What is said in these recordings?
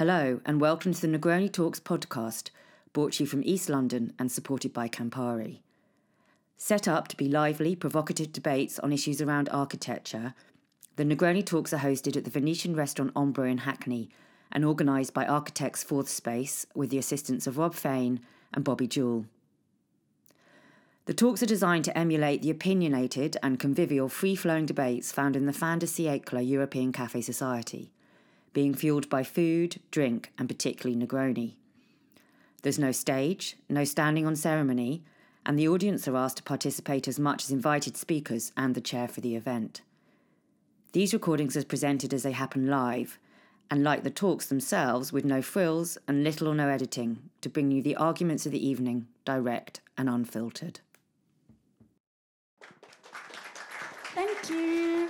Hello, and welcome to the Negroni Talks podcast, brought to you from East London and supported by Campari. Set up to be lively, provocative debates on issues around architecture, the Negroni Talks are hosted at the Venetian restaurant Ombra in Hackney and organised by Architects Fourth Space with the assistance of Rob Fain and Bobby Jewell. The talks are designed to emulate the opinionated and convivial free flowing debates found in the fin de siècle European Cafe Society, being fueled by food, drink, and particularly Negroni. There's no stage, no standing on ceremony, and the audience are asked to participate as much as invited speakers and the chair for the event. These recordings are presented as they happen live, and like the talks themselves, with no frills and little or no editing, to bring you the arguments of the evening, direct and unfiltered. Thank you.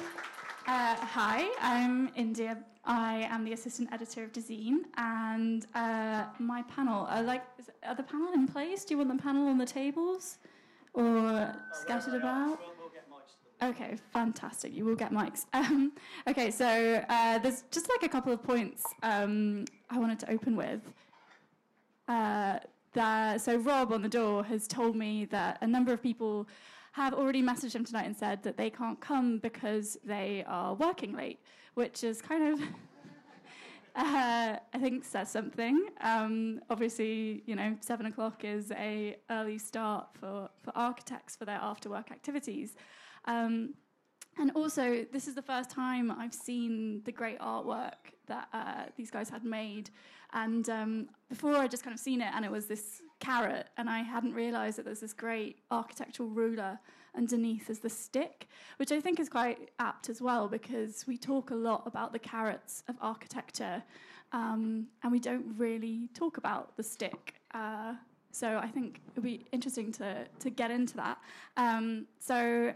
Uh, hi, I'm India. I am the assistant editor of Dezeen, and uh, my panel. I like. Is, are the panel in place? Do you want the panel on the tables, or scattered about? Okay, fantastic. You will get mics. Um, okay, so uh, there's just like a couple of points um, I wanted to open with. Uh, that, so Rob on the door has told me that a number of people have already messaged him tonight and said that they can't come because they are working late, which is kind of. Uh, I think says something. Um, obviously, you know, seven o'clock is a early start for, for architects for their after work activities. Um, and also, this is the first time I've seen the great artwork that uh, these guys had made. And um, before I just kind of seen it, and it was this carrot, and I hadn't realised that there's this great architectural ruler underneath as the stick, which I think is quite apt as well because we talk a lot about the carrots of architecture, um, and we don't really talk about the stick. Uh, so I think it would be interesting to to get into that. Um, so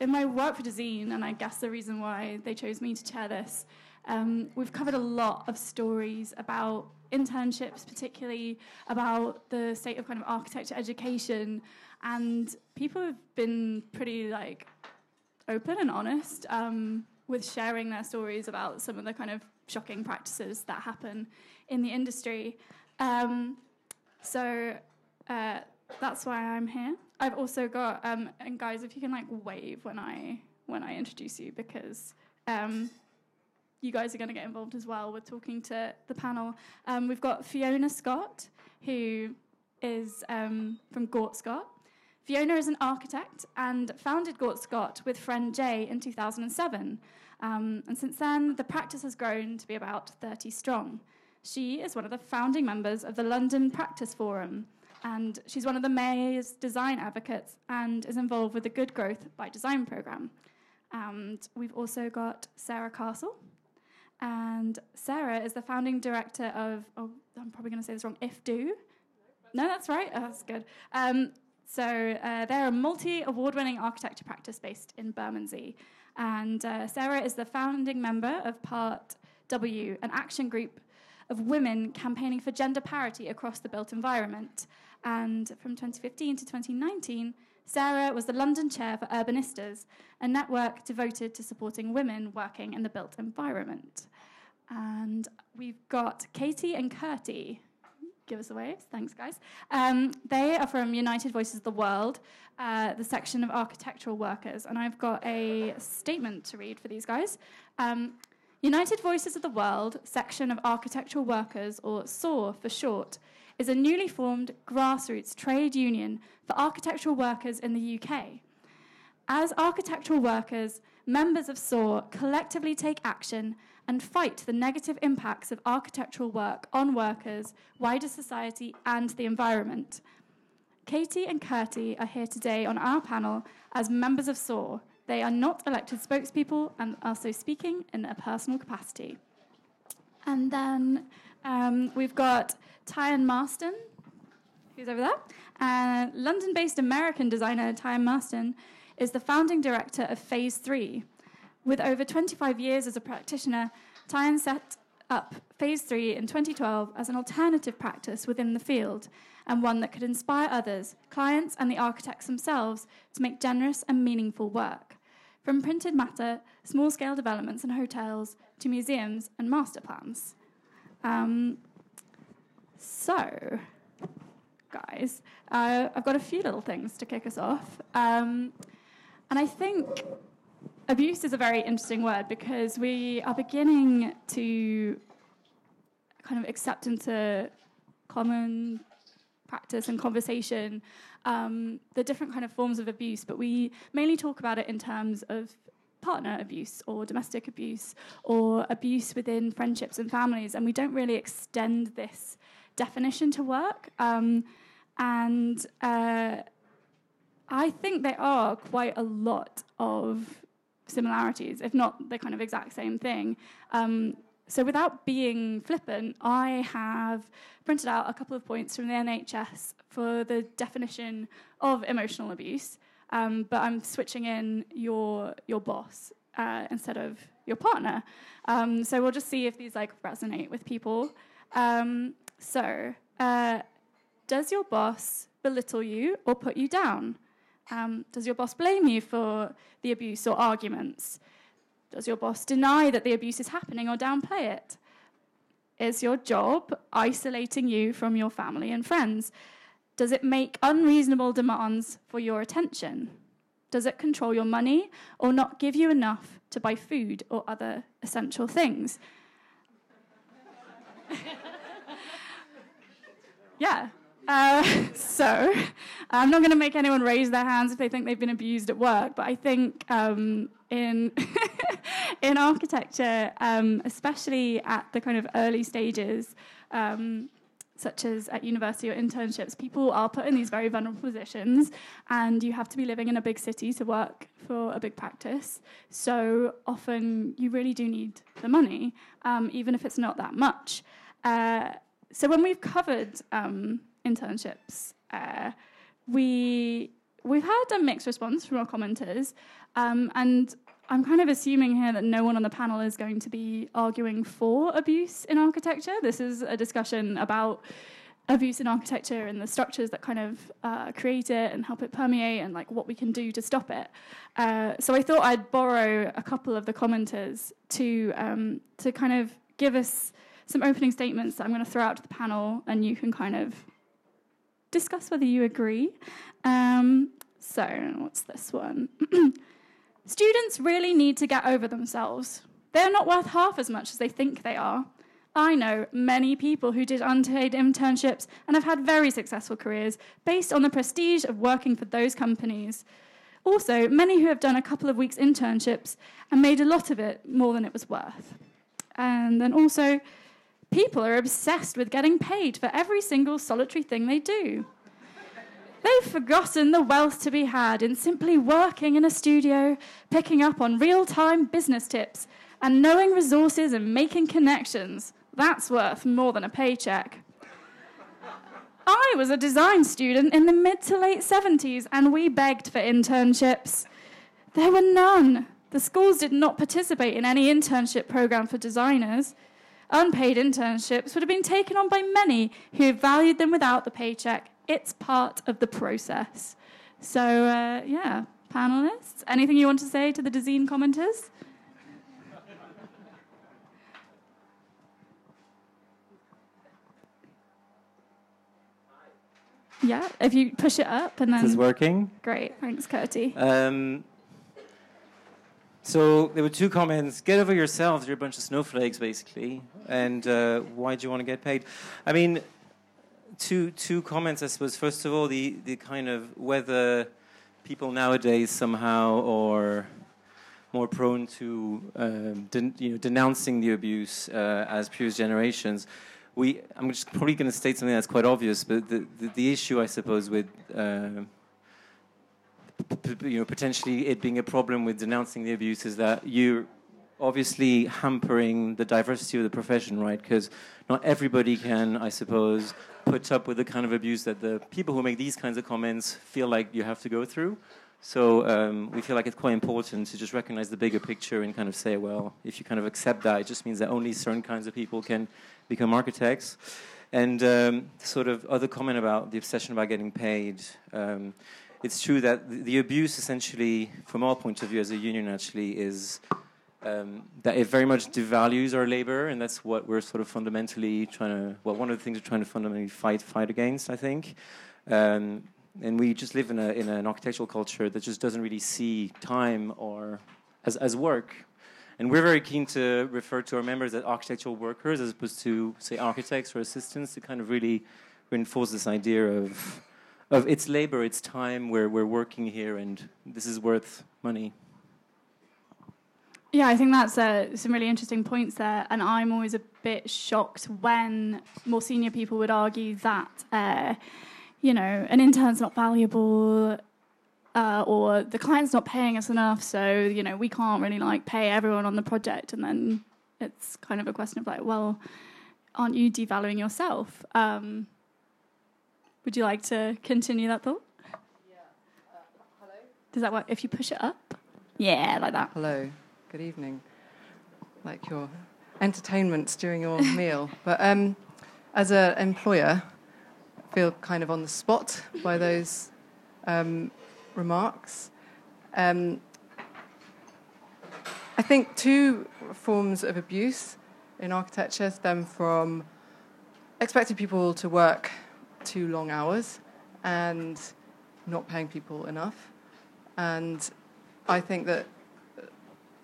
in my work for Dezeen, and I guess the reason why they chose me to chair this, um, we've covered a lot of stories about internships, particularly about the state of kind of architecture education, and people have been pretty like open and honest um, with sharing their stories about some of the kind of shocking practices that happen in the industry. Um, so uh, that's why I'm here. I've also got um, and guys, if you can like wave when I when I introduce you because um, you guys are going to get involved as well. We're talking to the panel. Um, we've got Fiona Scott, who is um, from Gort Scott. Fiona is an architect and founded Gort Scott with friend Jay in 2007. Um, and since then, the practice has grown to be about 30 strong. She is one of the founding members of the London Practice Forum, and she's one of the mayor's design advocates and is involved with the Good Growth by Design program. And we've also got Sarah Castle. And Sarah is the founding director of, oh, I'm probably going to say this wrong, IFDO. No, that's right. Oh, that's good. Um, so uh, they're a multi award winning architecture practice based in Bermondsey. And uh, Sarah is the founding member of Part W, an action group of women campaigning for gender parity across the built environment. And from 2015 to 2019, Sarah was the London chair for Urbanistas, a network devoted to supporting women working in the built environment. And we've got Katie and Kirsty. Give us a wave. Thanks, guys. Um, they are from United Voices of the World, uh, the section of architectural workers. And I've got a statement to read for these guys. Um, United Voices of the World, section of architectural workers, or SAW for short, is a newly formed grassroots trade union for architectural workers in the UK. As architectural workers, members of SAW collectively take action and fight the negative impacts of architectural work on workers, wider society, and the environment. Katie and Kirsty are here today on our panel as members of SAW. They are not elected spokespeople and are so speaking in a personal capacity. And then um, we've got Tyan Marston, who's over there. Uh, London based American designer Tyan Marston is the founding director of Phase 3. With over 25 years as a practitioner, Tyan set up Phase 3 in 2012 as an alternative practice within the field and one that could inspire others, clients, and the architects themselves to make generous and meaningful work. From printed matter, small scale developments and hotels, to museums and master plans. Um, so, guys, uh, I've got a few little things to kick us off. Um, and I think abuse is a very interesting word because we are beginning to kind of accept into common practice and conversation um, the different kind of forms of abuse, but we mainly talk about it in terms of partner abuse or domestic abuse or abuse within friendships and families, and we don't really extend this definition to work. Um, and uh, I think there are quite a lot of similarities, if not the kind of exact same thing. Um, so, without being flippant, I have printed out a couple of points from the NHS for the definition of emotional abuse, um, but I'm switching in your your boss uh, instead of your partner. Um, so we'll just see if these like resonate with people. Um, so, uh, does your boss belittle you or put you down? Um, does your boss blame you for the abuse or arguments? Does your boss deny that the abuse is happening or downplay it? Is your job isolating you from your family and friends? Does it make unreasonable demands for your attention? Does it control your money or not give you enough to buy food or other essential things? yeah, uh, so, I'm not going to make anyone raise their hands if they think they've been abused at work, but I think um, in in architecture, um, especially at the kind of early stages, um, such as at university or internships, people are put in these very vulnerable positions, and you have to be living in a big city to work for a big practice. So often, you really do need the money, um, even if it's not that much. Uh, so when we've covered um, internships. Uh, we we've had a mixed response from our commenters, um, and I'm kind of assuming here that no one on the panel is going to be arguing for abuse in architecture. This is a discussion about abuse in architecture and the structures that kind of uh, create it and help it permeate and like what we can do to stop it. Uh, so I thought I'd borrow a couple of the commenters to um, to kind of give us some opening statements that I'm going to throw out to the panel, and you can kind of discuss whether you agree. Um, so, what's this one? Students really need to get over themselves. They're not worth half as much as they think they are. I know many people who did unpaid internships and have had very successful careers based on the prestige of working for those companies. Also, many who have done a couple of weeks' internships and made a lot of it more than it was worth. And then also, People are obsessed with getting paid for every single solitary thing they do. They've forgotten the wealth to be had in simply working in a studio, picking up on real time business tips, and knowing resources and making connections. That's worth more than a paycheck. I was a design student in the mid to late 70s, and we begged for internships. There were none. The schools did not participate in any internship program for designers. Unpaid internships would have been taken on by many who valued them without the paycheck. It's part of the process. So, uh, yeah, panelists, anything you want to say to the Dezeen commenters? Yeah, if you push it up and then. This is working. Great, thanks, Kirsty. Um, so there were two comments. Get over yourselves. You're a bunch of snowflakes, basically. And uh, why do you want to get paid? I mean, two two comments. I suppose. First of all, the the kind of whether people nowadays somehow are more prone to um, den- you know denouncing the abuse uh, as previous generations. We, I'm just probably going to state something that's quite obvious, but the, the, the issue, I suppose, with uh, you know, potentially it being a problem with denouncing the abuse is that you're obviously hampering the diversity of the profession, right? Because not everybody can, I suppose, put up with the kind of abuse that the people who make these kinds of comments feel like you have to go through. So um, we feel like it's quite important to just recognize the bigger picture and kind of say, well, if you kind of accept that, it just means that only certain kinds of people can become architects. And um, sort of other comment about the obsession about getting paid. Um, it's true that the, abuse, essentially, from our point of view as a union, actually is um, that it very much devalues our labor, and that's what we're sort of fundamentally trying to. Well, one of the things we're trying to fundamentally fight fight against, I think. Um, and we just live in a in an architectural culture that just doesn't really see time or as as work. And we're very keen to refer to our members as architectural workers as opposed to, say, architects or assistants to kind of really reinforce this idea of of it's labor, it's time, we're, we're working here, and this is worth money. Yeah, I think that's uh, some really interesting points there, and I'm always a bit shocked when more senior people would argue that, uh, you know, an intern's not valuable, uh, or the client's not paying us enough, so you know we can't really like pay everyone on the project, and then it's kind of a question of like, well, aren't you devaluing yourself? Um, would you like to continue that thought? Yeah. Uh, hello? Does that work? If you push it up? Yeah, like that. Hello. Good evening. Like your entertainments during your meal. But um, as an employer, I feel kind of on the spot by those um, remarks. Um, I think two forms of abuse in architecture stem from expecting people to work too long hours and not paying people enough. And I think that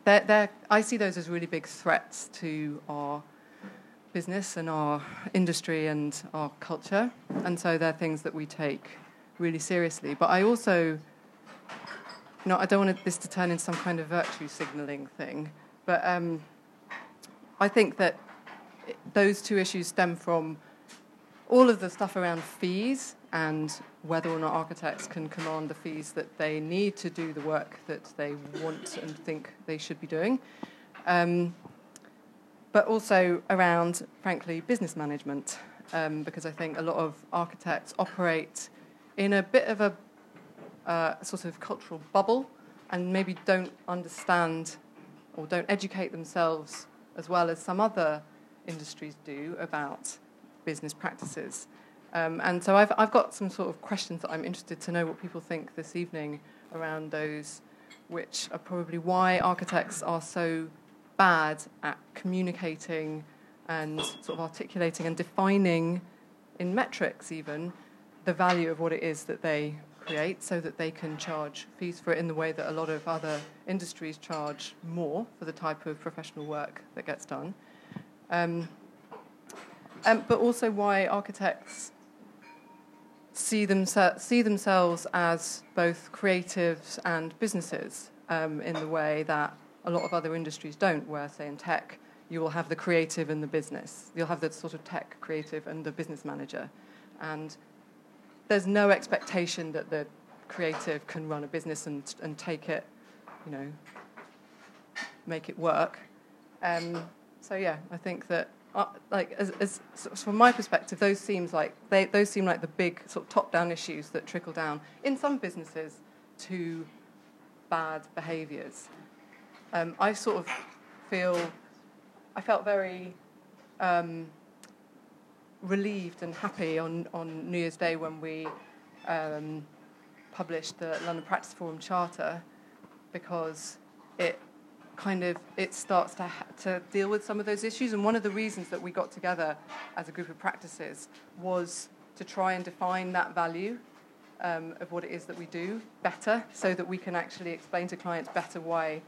they're, they're, I see those as really big threats to our business and our industry and our culture. And so they're things that we take really seriously. But I also, know, I don't want this to turn into some kind of virtue signaling thing. But um, I think that those two issues stem from all of the stuff around fees and whether or not architects can command the fees that they need to do the work that they want and think they should be doing. Um, but also around, frankly, business management, um, because I think a lot of architects operate in a bit of a uh, sort of cultural bubble and maybe don't understand or don't educate themselves as well as some other industries do about business practices. Um, and so I've, I've got some sort of questions that I'm interested to know what people think this evening around those, which are probably why architects are so bad at communicating and sort of articulating and defining in metrics even the value of what it is that they create so that they can charge fees for it in the way that a lot of other industries charge more for the type of professional work that gets done. Um, um, but also why architects see, themse- see themselves as both creatives and businesses um, in the way that a lot of other industries don't, where, say, in tech, you will have the creative and the business. You'll have the sort of tech creative and the business manager. And there's no expectation that the creative can run a business and, and take it, you know, make it work. Um, so, yeah, I think that uh, like as, as from my perspective, those seems like they, those seem like the big sort of top-down issues that trickle down in some businesses to bad behaviours. Um, I sort of feel I felt very um, relieved and happy on, on New Year's Day when we um, published the London Practice Forum Charter because it kind of it starts to ha- to deal with some of those issues. And one of the reasons that we got together as a group of practices was to try and define that value um, of what it is that we do better, so that we can actually explain to clients better why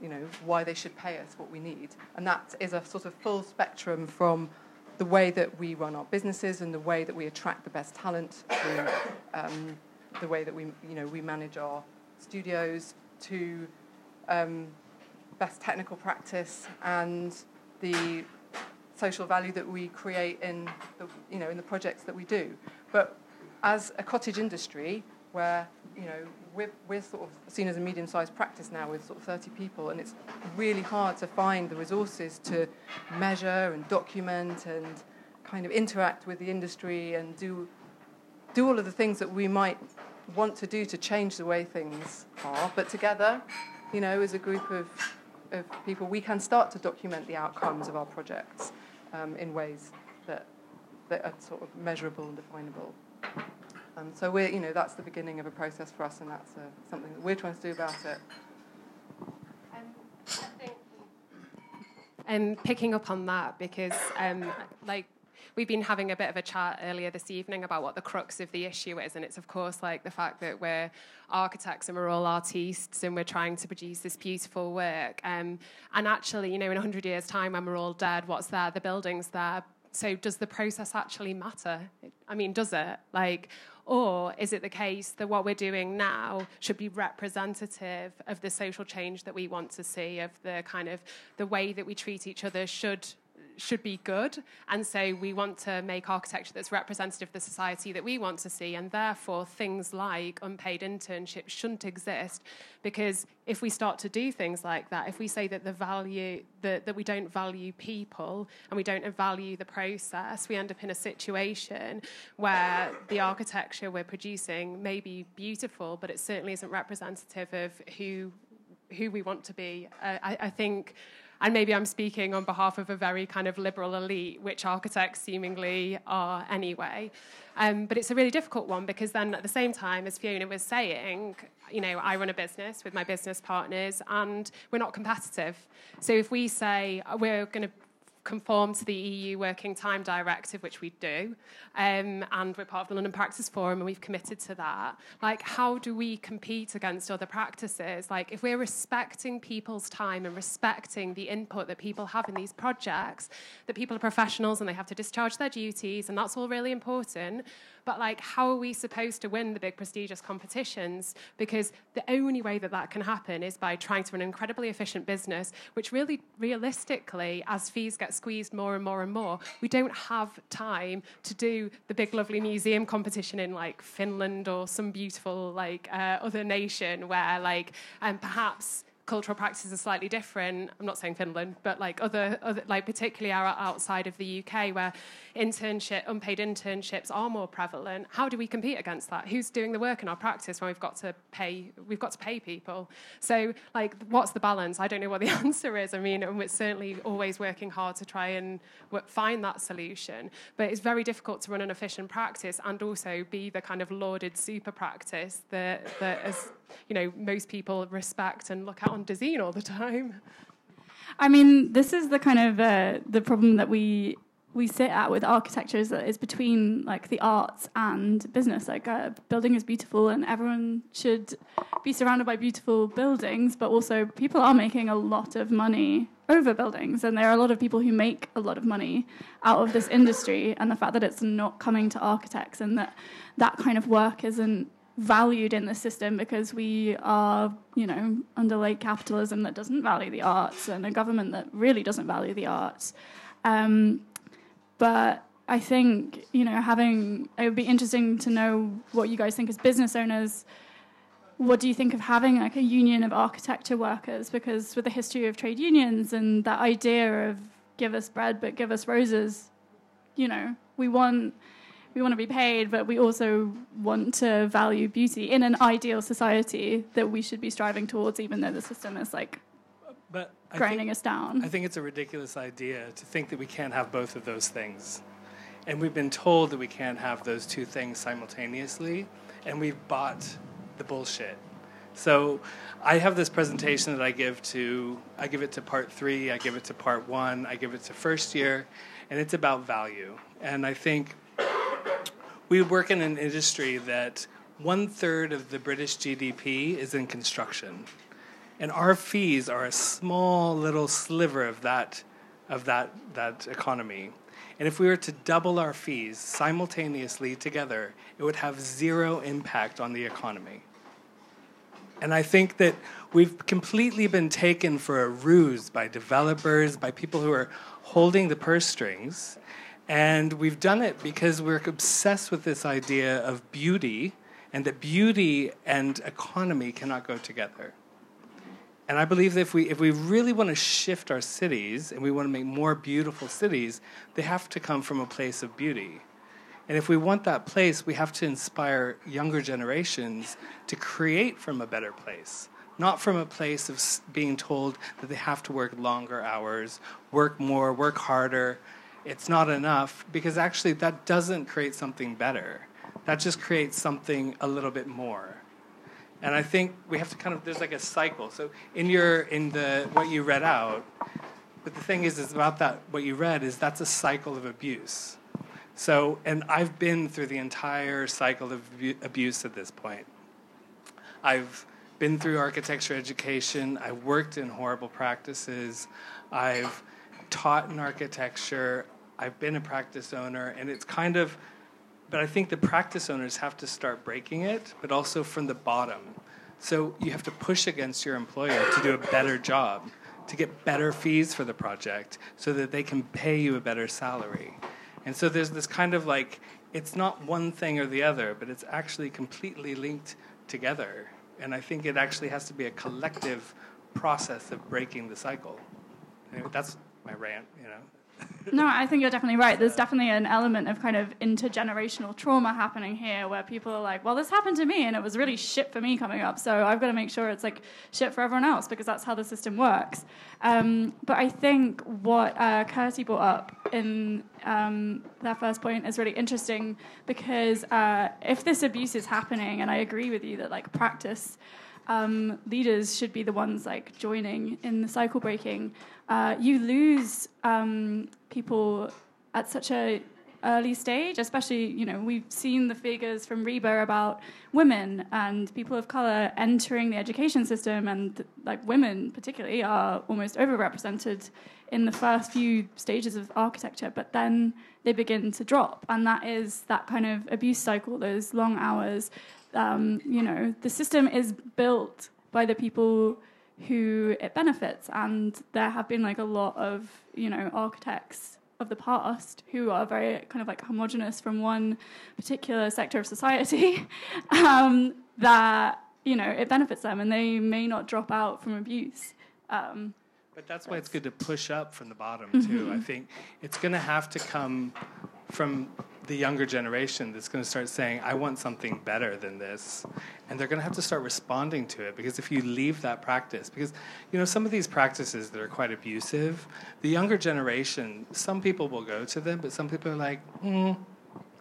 you know why they should pay us what we need. And that is a sort of full spectrum from the way that we run our businesses and the way that we attract the best talent to um, the way that we you know we manage our studios to um, best technical practice and the social value that we create in the, you know, in the projects that we do. But as a cottage industry, where you know we're, we're sort of seen as a medium-sized practice now with sort of 30 people, and it's really hard to find the resources to measure and document and kind of interact with the industry and do do all of the things that we might want to do to change the way things are. But together, you know, as a group of, of people, we can start to document the outcomes of our projects um, in ways that, that are sort of measurable and definable. Um, so we're, you know, that's the beginning of a process for us, and that's uh, something that we're trying to do about it. Um, And picking up on that because, um, like, we've been having a bit of a chat earlier this evening about what the crux of the issue is, and it's of course like the fact that we're architects and we're all artists and we're trying to produce this beautiful work. Um, and actually, you know, in 100 years' time, when we're all dead, what's there? The building's there. So does the process actually matter? I mean, does it? Like, or is it the case that what we're doing now should be representative of the social change that we want to see, of the kind of the way that we treat each other should should be good. And so we want to make architecture that's representative of the society that we want to see. And therefore, things like unpaid internships shouldn't exist. Because if we start to do things like that, if we say that the value, that, that we don't value people and we don't value the process, we end up in a situation where the architecture we're producing may be beautiful, but it certainly isn't representative of who who we want to be. Uh, I, I think and maybe I'm speaking on behalf of a very kind of liberal elite, which architects seemingly are anyway. Um, but it's a really difficult one because then at the same time, as Fiona was saying, you know, I run a business with my business partners and we're not competitive. So if we say we're going to conform to the EU Working Time Directive, which we do, um, and we're part of the London Practice Forum, and we've committed to that. Like, how do we compete against other practices? Like, if we're respecting people's time and respecting the input that people have in these projects, that people are professionals and they have to discharge their duties, and that's all really important. But like, how are we supposed to win the big prestigious competitions? Because the only way that that can happen is by trying to run an incredibly efficient business, which really, realistically, as fees get squeezed more and more and more, we don't have time to do the big, lovely museum competition in like Finland or some beautiful like uh, other nation where like um, perhaps cultural practices are slightly different. I'm not saying Finland, but like other, other like particularly outside of the UK where internship, unpaid internships are more prevalent. How do we compete against that? Who's doing the work in our practice when we've got to pay? We've got to pay people. So like, what's the balance? I don't know what the answer is. I mean, we're certainly always working hard to try and find that solution, but it's very difficult to run an efficient practice and also be the kind of lauded super practice that that as you know most people respect and look at on all the time. I mean, this is the kind of uh, the problem that we we sit at with architecture is that it's between like the arts and business. Like a building is beautiful, and everyone should be surrounded by beautiful buildings. But also, people are making a lot of money over buildings, and there are a lot of people who make a lot of money out of this industry. And the fact that it's not coming to architects, and that that kind of work isn't valued in the system because we are, you know, under late capitalism that doesn't value the arts and a government that really doesn't value the arts. Um, but I think, you know, having, it would be interesting to know what you guys think as business owners. What do you think of having like a union of architecture workers? Because with the history of trade unions and that idea of give us bread but give us roses, you know, we want we want to be paid, but we also want to value beauty in an ideal society that we should be striving towards, even though the system is like but grinding think, us down. I think it's a ridiculous idea to think that we can't have both of those things. And we've been told that we can't have those two things simultaneously, and we've bought the bullshit. So I have this presentation that I give to I give it to part 3, I give it to part 1, I give it to first year, and it's about value. And I think we work in an industry that one third of the British GDP is in construction, and our fees are a small little sliver of that of that that economy. And if we were to double our fees simultaneously together, it would have zero impact on the economy. And I think that we've completely been taken for a ruse by developers, by people who are holding the purse strings, and we've done it because we're obsessed with this idea of beauty and that beauty and economy cannot go together. And I believe that if we, if we really want to shift our cities and we want to make more beautiful cities, they have to come from a place of beauty. And if we want that place, we have to inspire younger generations to create from a better place, not from a place of being told that they have to work longer hours, work more, work harder, it's not enough because actually that doesn't create something better. That just creates something a little bit more. And I think we have to kind of there's like a cycle. So in your in the what you read out, but the thing is, is about that. What you read is that's a cycle of abuse. So, and I've been through the entire cycle of abuse at this point. I've been through architecture education. I worked in horrible practices. I've taught in architecture. I've been a practice owner, and it's kind of, but I think the practice owners have to start breaking it, but also from the bottom. So you have to push against your employer to do a better job, to get better fees for the project, so that they can pay you a better salary. And so there's this kind of like, it's not one thing or the other, but it's actually completely linked together. And I think it actually has to be a collective process of breaking the cycle. Anyway, that's my rant, you know. No, I think you're definitely right. There's definitely an element of kind of intergenerational trauma happening here where people are like, well, this happened to me and it was really shit for me coming up. So I've got to make sure it's like shit for everyone else because that's how the system works. Um, but I think what uh, Kirsty brought up in um, that first point is really interesting because uh, if this abuse is happening, and I agree with you that like practice um, leaders should be the ones like joining in the cycle breaking. Uh, you lose um, people at such a early stage, especially you know we've seen the figures from RIBA about women and people of color entering the education system, and like women particularly are almost overrepresented in the first few stages of architecture, but then they begin to drop, and that is that kind of abuse cycle, those long hours. Um, you know, the system is built by the people who it benefits, and there have been like a lot of you know architects of the past who are very kind of like homogenous from one particular sector of society um, that you know it benefits them and they may not drop out from abuse. Um, but that's why it's good to push up from the bottom too. Mm-hmm. i think it's going to have to come from the younger generation that's going to start saying, I want something better than this. And they're going to have to start responding to it because if you leave that practice, because, you know, some of these practices that are quite abusive, the younger generation, some people will go to them, but some people are like, hmm,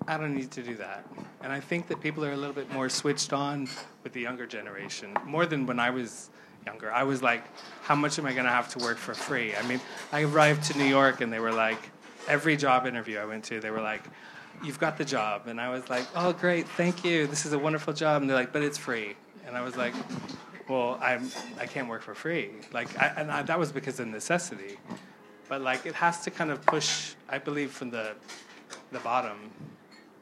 I don't need to do that. And I think that people are a little bit more switched on with the younger generation, more than when I was younger. I was like, how much am I going to have to work for free? I mean, I arrived to New York and they were like, every job interview I went to, they were like, you've got the job. And I was like, oh, great, thank you. This is a wonderful job. And they're like, but it's free. And I was like, well, I'm, I can't work for free. Like, I, and I, that was because of necessity. But like, it has to kind of push, I believe, from the, the bottom.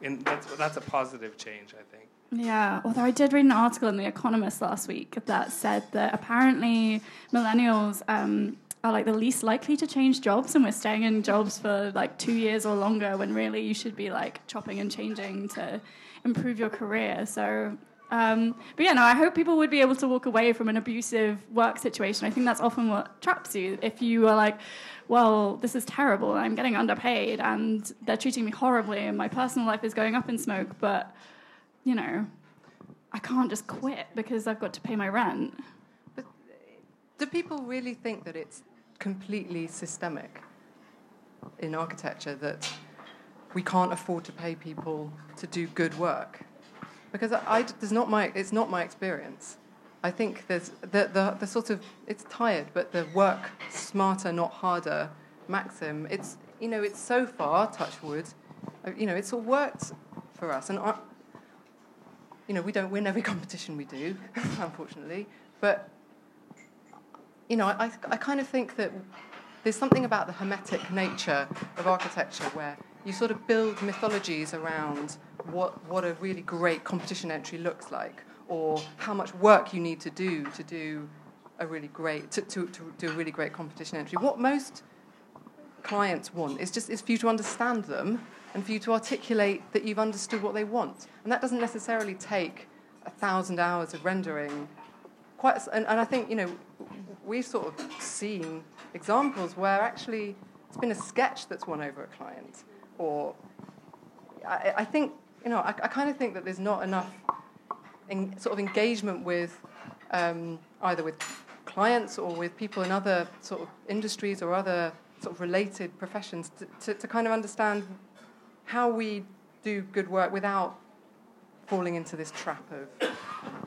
And that's, that's a positive change, I think. Yeah, although I did read an article in The Economist last week that said that apparently millennials um, are like the least likely to change jobs and we're staying in jobs for like two years or longer when really you should be like chopping and changing to improve your career. So um, but yeah no i hope people would be able to walk away from an abusive work situation. I think that's often what traps you. If you are like well this is terrible i'm getting underpaid and they're treating me horribly and my personal life is going up in smoke but you know i can't just quit because i've got to pay my rent. But do people really think that it's completely systemic in architecture that we can't afford to pay people to do good work. Because I, I, there's not my, it's not my experience. I think there's the, the, the sort of, it's tired, but the work smarter, not harder maxim, it's, you know, it's so far, touch wood, uh, you know, it's all worked for us. And, I, you know, we don't win every competition we do, unfortunately, but you know, I, I kind of think that there's something about the hermetic nature of architecture where you sort of build mythologies around what, what a really great competition entry looks like or how much work you need to do to do a really great to, to, to do a really great competition entry. What most clients want is just is for you to understand them and for you to articulate that you've understood what they want. And that doesn't necessarily take a thousand hours of rendering. Quite, and, and I think you know we've sort of seen examples where actually it's been a sketch that's won over a client. Or I, I think, you know, I, I kind of think that there's not enough in, sort of engagement with um, either with clients or with people in other sort of industries or other sort of related professions to, to, to kind of understand how we do good work without falling into this trap of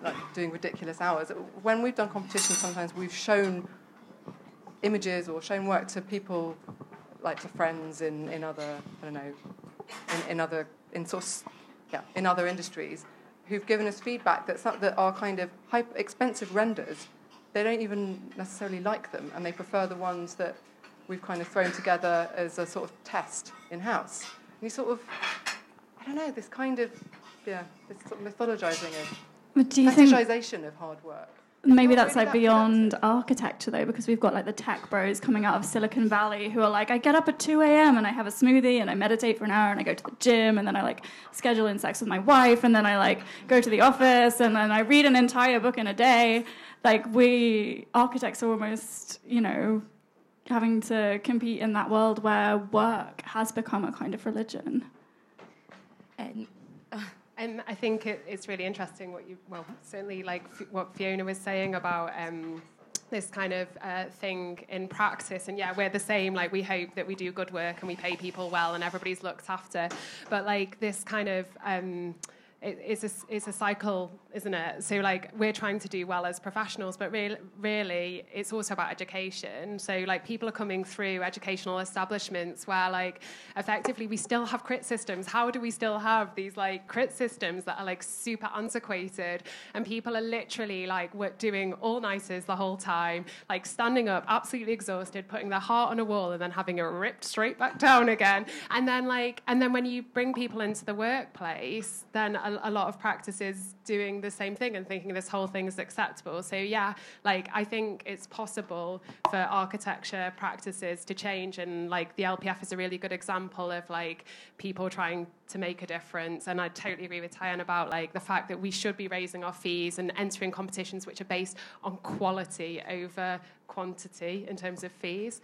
like doing ridiculous hours. When we've done competitions, sometimes we've shown images or shown work to people, like to friends in, in other, I don't know, in, in other, in sort yeah, in other industries, who've given us feedback that, some, that are kind of hyper expensive renders, they don't even necessarily like them, and they prefer the ones that we've kind of thrown together as a sort of test in house. And you sort of, I don't know, this kind of, yeah, this sort of mythologizing of, But do you think of hard work. maybe that's really like that beyond architecture though, because we've got like the tech bros coming out of Silicon Valley who are like, I get up at 2 a.m. and I have a smoothie and I meditate for an hour and I go to the gym and then I like schedule in sex with my wife and then I like go to the office and then I read an entire book in a day. Like we architects are almost, you know, having to compete in that world where work has become a kind of religion. And uh, um, I think it, it's really interesting what you, well, certainly like f- what Fiona was saying about um, this kind of uh, thing in practice. And yeah, we're the same. Like, we hope that we do good work and we pay people well and everybody's looked after. But like this kind of. Um, it, it's, a, it's a cycle, isn't it? So, like, we're trying to do well as professionals, but really, really, it's also about education. So, like, people are coming through educational establishments where, like, effectively we still have crit systems. How do we still have these, like, crit systems that are, like, super antiquated? And people are literally, like, doing all nighters the whole time, like, standing up, absolutely exhausted, putting their heart on a wall, and then having it ripped straight back down again. And then, like, and then when you bring people into the workplace, then a, a lot of practices doing the same thing and thinking this whole thing is acceptable. So yeah, like I think it's possible for architecture practices to change, and like the LPF is a really good example of like people trying to make a difference. And I totally agree with Tyann about like the fact that we should be raising our fees and entering competitions which are based on quality over quantity in terms of fees.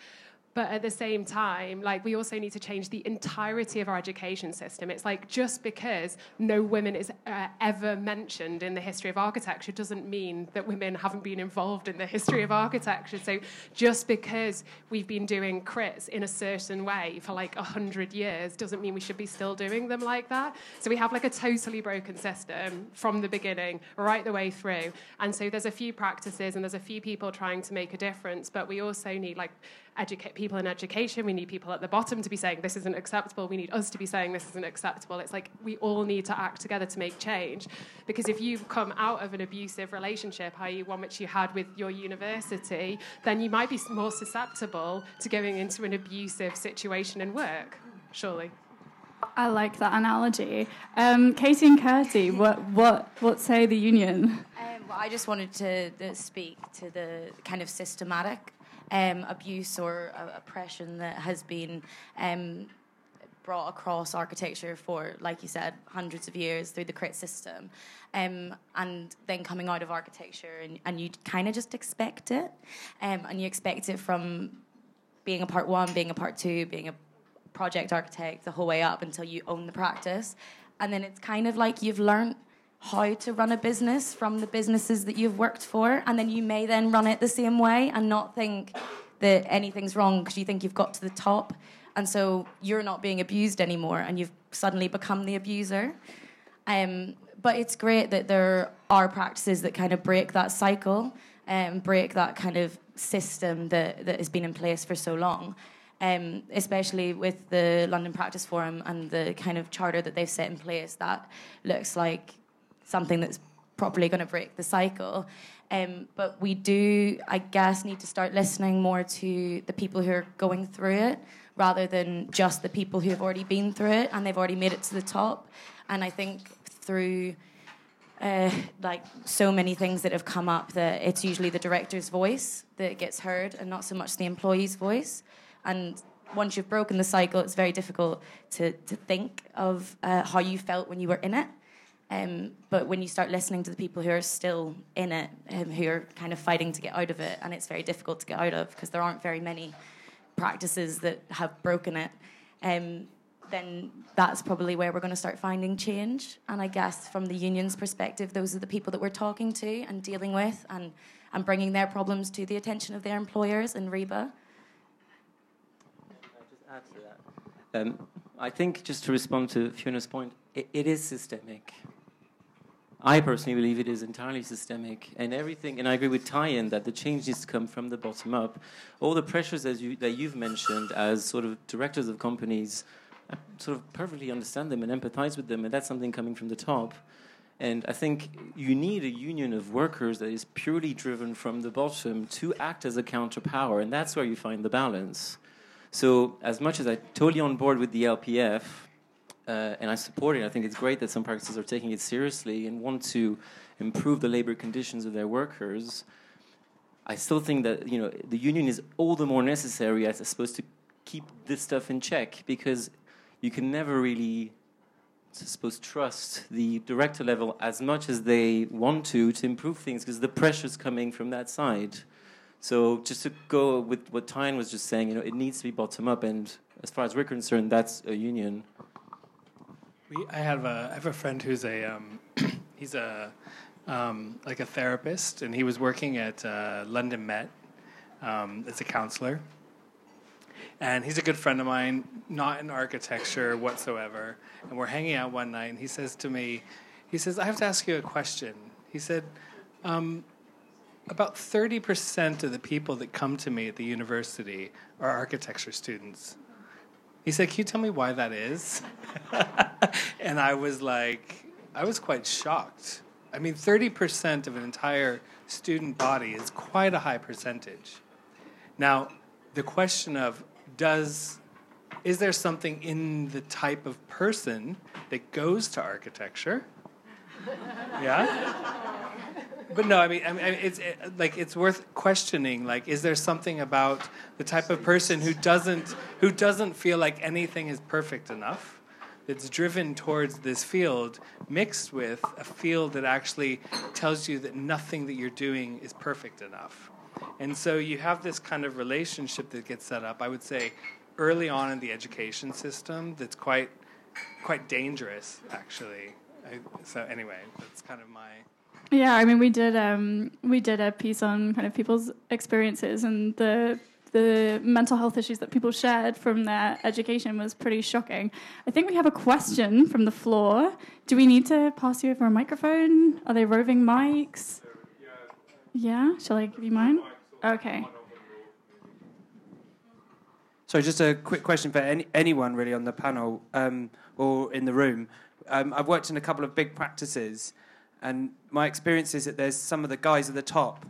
But at the same time, like we also need to change the entirety of our education system. It's like just because no women is uh, ever mentioned in the history of architecture doesn't mean that women haven't been involved in the history of architecture. So just because we've been doing crits in a certain way for like a hundred years doesn't mean we should be still doing them like that. So we have like a totally broken system from the beginning right the way through. And so there's a few practices and there's a few people trying to make a difference, but we also need like educate people in education. We need people at the bottom to be saying this isn't acceptable. We need us to be saying this isn't acceptable. It's like we all need to act together to make change. Because if you've come out of an abusive relationship, i.e., one which you had with your university, then you might be more susceptible to going into an abusive situation in work, surely. I like that analogy. Um, Katie and Kirsty, what, what, what say the union? Um, well, I just wanted to, to speak to the kind of systematic um, abuse or uh, oppression that has been um, brought across architecture for, like you said, hundreds of years through the crit system. Um, and then coming out of architecture, and, and you kind of just expect it. Um, and you expect it from being a part one, being a part two, being a project architect, the whole way up until you own the practice. And then it's kind of like you've learned how to run a business from the businesses that you've worked for, and then you may then run it the same way and not think that anything's wrong because you think you've got to the top, and so you're not being abused anymore, and you've suddenly become the abuser. Um, but it's great that there are practices that kind of break that cycle and um, break that kind of system that, that has been in place for so long. Um, especially with the London Practice Forum and the kind of charter that they've set in place, that looks like something that's properly going to break the cycle. Um, but we do, I guess, need to start listening more to the people who are going through it rather than just the people who have already been through it and they've already made it to the top. And I think through uh, like so many things that have come up that it's usually the director's voice that gets heard and not so much the employee's voice. And once you've broken the cycle, it's very difficult to, to think of uh, how you felt when you were in it. Um, but when you start listening to the people who are still in it, um, who are kind of fighting to get out of it, and it's very difficult to get out of because there aren't very many practices that have broken it, um, then that's probably where we're going to start finding change. And I guess from the union's perspective, those are the people that we're talking to and dealing with and, and bringing their problems to the attention of their employers in RIBA. add to that. Um, I think just to respond to Fiona's point, it, it is systemic. I personally believe it is entirely systemic, and everything. And I agree with Tyan that the change needs to come from the bottom up. All the pressures as you, that you've mentioned as sort of directors of companies, I sort of perfectly understand them and empathize with them, and that's something coming from the top. And I think you need a union of workers that is purely driven from the bottom to act as a counterpower, and that's where you find the balance. So, as much as I'm totally on board with the LPF, uh, and I support it. I think it's great that some practices are taking it seriously and want to improve the labor conditions of their workers. I still think that you know the union is all the more necessary as supposed to keep this stuff in check because you can never really suppose trust the director level as much as they want to to improve things because the pressure's coming from that side. So just to go with what Tyne was just saying, you know, it needs to be bottom up, and as far as we're concerned, that's a union. We, I have a I have a friend who's a um, he's a um, like a therapist, and he was working at uh, London Met um, as a counselor. And he's a good friend of mine, not in architecture whatsoever. And we're hanging out one night, and he says to me, he says, "I have to ask you a question." He said, um, "About thirty percent of the people that come to me at the university are architecture students." He said, Can you tell me why that is? and I was like, I was quite shocked. I mean, 30% of an entire student body is quite a high percentage. Now, the question of does is there something in the type of person that goes to architecture? Yeah? But no, I mean, I mean, it's it, like it's worth questioning. Like, is there something about the type of person who doesn't who doesn't feel like anything is perfect enough? That's driven towards this field, mixed with a field that actually tells you that nothing that you're doing is perfect enough. And so you have this kind of relationship that gets set up. I would say early on in the education system that's quite quite dangerous, actually. I, so anyway, that's kind of my yeah, I mean, we did um, we did a piece on kind of people's experiences and the the mental health issues that people shared from their education was pretty shocking. I think we have a question from the floor. Do we need to pass you over a microphone? Are they roving mics? Yeah, shall I give you mine? Okay. So, just a quick question for any, anyone really on the panel um, or in the room. Um, I've worked in a couple of big practices, and my experience is that there's some of the guys at the top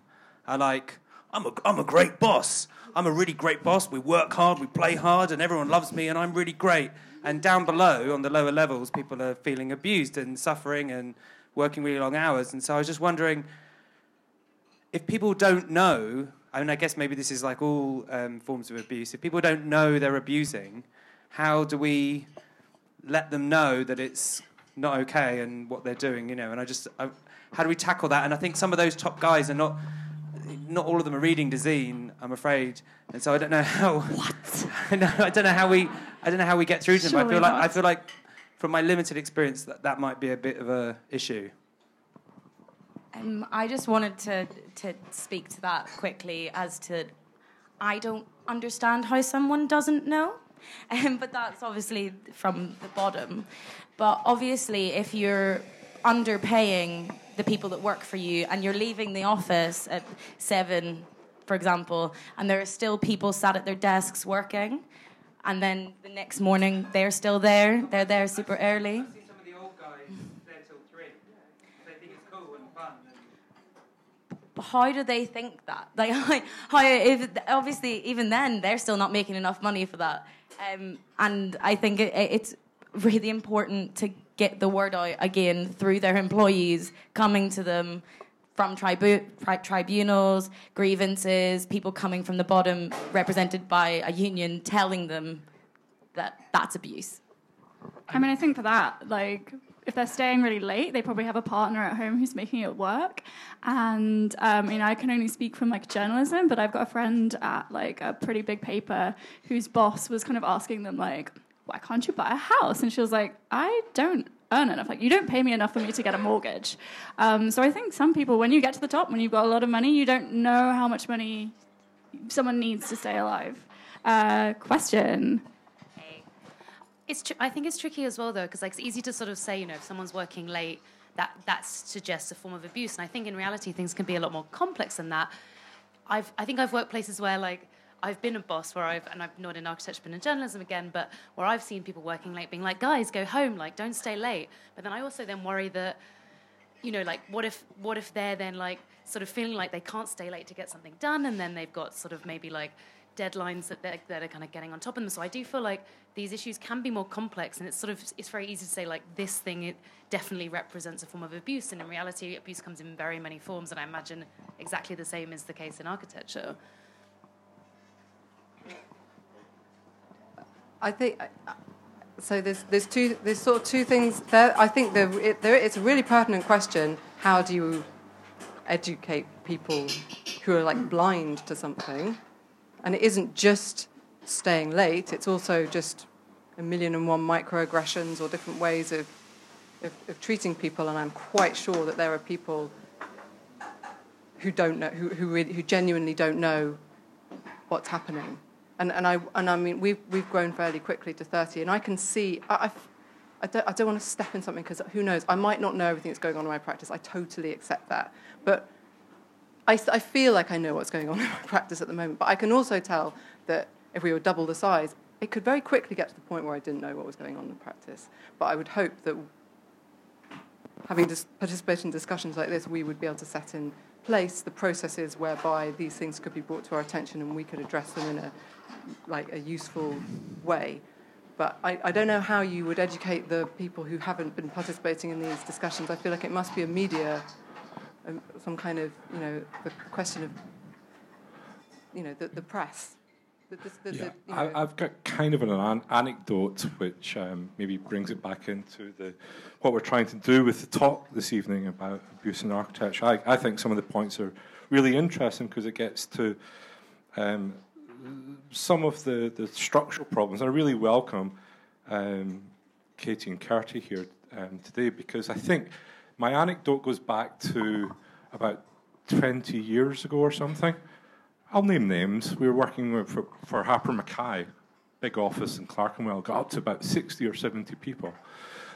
are like, I'm a, I'm a great boss. I'm a really great boss. We work hard, we play hard, and everyone loves me, and I'm really great. And down below, on the lower levels, people are feeling abused and suffering and working really long hours. And so I was just wondering if people don't know, I mean, I guess maybe this is like all um, forms of abuse. If people don't know they're abusing, how do we let them know that it's not okay and what they're doing, you know. And I just, I, how do we tackle that? And I think some of those top guys are not, not all of them are reading Dezeen, I'm afraid. And so I don't know how. What? no, I don't know how we, I don't know how we get through to them. I feel like. I feel like, from my limited experience, that that might be a bit of a issue. Um, I just wanted to to speak to that quickly as to I don't understand how someone doesn't know. Um, but that's obviously from the bottom. But obviously, if you're underpaying the people that work for you and you're leaving the office at seven, for example, and there are still people sat at their desks working, and then the next morning they're still there, they're there super early. see some of the old guys there till three. They think it's cool and fun. But how do they think that? Like, how, if, obviously, even then, they're still not making enough money for that. Um, and I think it, it's really important to get the word out again through their employees coming to them from tribu- tri- tribunals, grievances, people coming from the bottom, represented by a union, telling them that that's abuse. I mean, I think for that, like, if they're staying really late, they probably have a partner at home who's making it work. And um, you know, I can only speak from like journalism, but I've got a friend at like a pretty big paper whose boss was kind of asking them like, "Why can't you buy a house?" And she was like, "I don't." Earn enough. Like you don't pay me enough for me to get a mortgage. Um, so I think some people, when you get to the top, when you've got a lot of money, you don't know how much money someone needs to stay alive. Uh, question. It's tr- I think it's tricky as well though because like it's easy to sort of say you know if someone's working late that that suggests a form of abuse. And I think in reality things can be a lot more complex than that. I've I think I've worked places where like I've been a boss where I've, and I've not in architecture, been in journalism again, but where I've seen people working late being like, guys, go home, like, don't stay late. But then I also then worry that, you know, like, what if, what if they're then like sort of feeling like they can't stay late to get something done, and then they've got sort of maybe like deadlines that they're, that are kind of getting on top of them. So I do feel like these issues can be more complex, and it's sort of it's very easy to say like this thing it definitely represents a form of abuse, and in reality, abuse comes in very many forms, and I imagine exactly the same is the case in architecture. I think uh, uh, so. There's there's two there's sort of two things there. I think there, it, it's a really pertinent question. How do you educate people who are like blind to something? And it isn't just staying late. It's also just a million and one microaggressions or different ways of, of, of treating people. And I'm quite sure that there are people who don't know, who, who, really, who genuinely don't know what's happening and, and, I, and I mean, we've, we've grown fairly quickly to 30, and I can see, I, I've, I don't, I don't want to step in something because who knows, I might not know everything that's going on in my practice. I totally accept that. But I, I feel like I know what's going on in my practice at the moment. But I can also tell that if we were double the size, it could very quickly get to the point where I didn't know what was going on in the practice. But I would hope that having dis- participated in discussions like this, we would be able to set in place the processes whereby these things could be brought to our attention and we could address them in a like a useful way. But I, I don't know how you would educate the people who haven't been participating in these discussions. I feel like it must be a media, um, some kind of, you know, the question of, you know, the, the press. The, the, yeah, you know. I've got kind of an, an anecdote which um, maybe brings it back into the what we're trying to do with the talk this evening about abuse in architecture. I, I think some of the points are really interesting because it gets to um, some of the, the structural problems. I really welcome um, Katie and Kirsty here um, today because I think my anecdote goes back to about 20 years ago or something. I'll name names. We were working with, for, for Harper Mackay, big office in Clerkenwell, got up to about 60 or 70 people.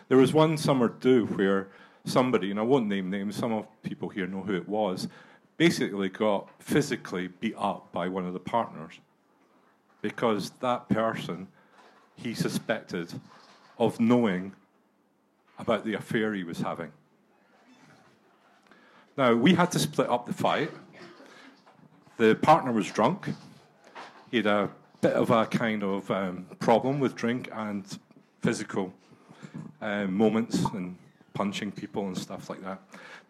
There was one summer do where somebody, and I won't name names, some of people here know who it was, basically got physically beat up by one of the partners because that person he suspected of knowing about the affair he was having. Now, we had to split up the fight. The partner was drunk. He had a bit of a kind of um, problem with drink and physical um, moments and punching people and stuff like that.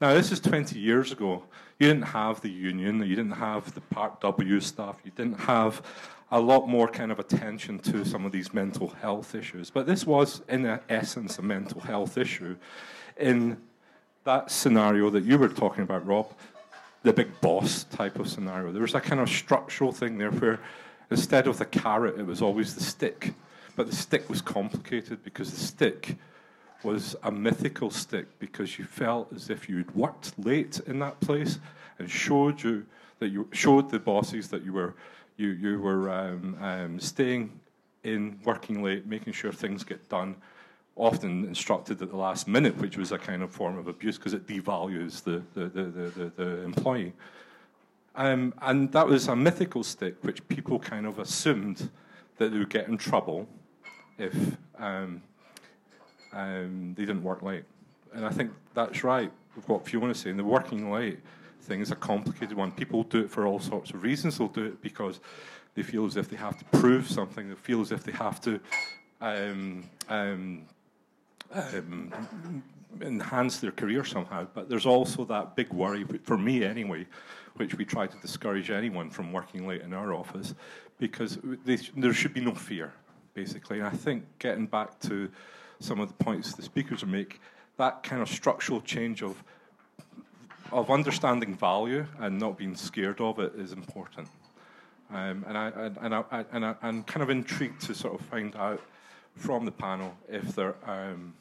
Now, this is 20 years ago. You didn't have the union, you didn't have the Part W stuff, you didn't have a lot more kind of attention to some of these mental health issues. But this was, in essence, a mental health issue. In that scenario that you were talking about, Rob, the big boss type of scenario, there was a kind of structural thing there where instead of the carrot, it was always the stick. But the stick was complicated because the stick was a mythical stick because you felt as if you'd worked late in that place and showed you that you showed the bosses that you were you, you were um, um, staying in, working late, making sure things get done, often instructed at the last minute, which was a kind of form of abuse because it devalues the, the, the, the, the employee. Um, and that was a mythical stick which people kind of assumed that they would get in trouble if um, they didn't work late. And I think that's right with what is saying. The working late thing is a complicated one. People do it for all sorts of reasons. They'll do it because they feel as if they have to prove something. They feel as if they have to um, um, um, enhance their career somehow. But there's also that big worry, for me anyway, which we try to discourage anyone from working late in our office, because they, there should be no fear, basically. And I think getting back to some of the points the speakers are making, that kind of structural change of of understanding value and not being scared of it is important. Um, and I, and, I, and I, am kind of intrigued to sort of find out from the panel if there um,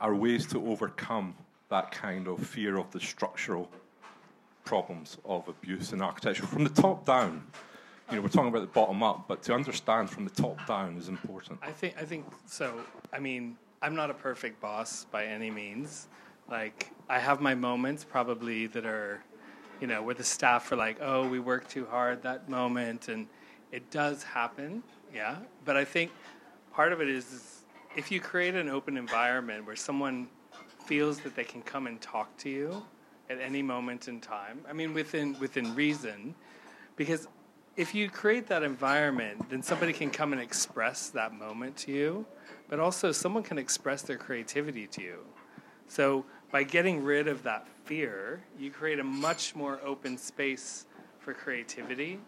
are ways to overcome that kind of fear of the structural problems of abuse in architecture from the top down. You know, we're talking about the bottom up, but to understand from the top down is important. I think, I think so. I mean, I'm not a perfect boss by any means. Like I have my moments probably that are, you know, where the staff are like, "Oh, we work too hard that moment," and it does happen, yeah. But I think part of it is, is if you create an open environment where someone feels that they can come and talk to you at any moment in time. I mean, within within reason, because if you create that environment, then somebody can come and express that moment to you, but also someone can express their creativity to you. So by getting rid of that fear, you create a much more open space for creativity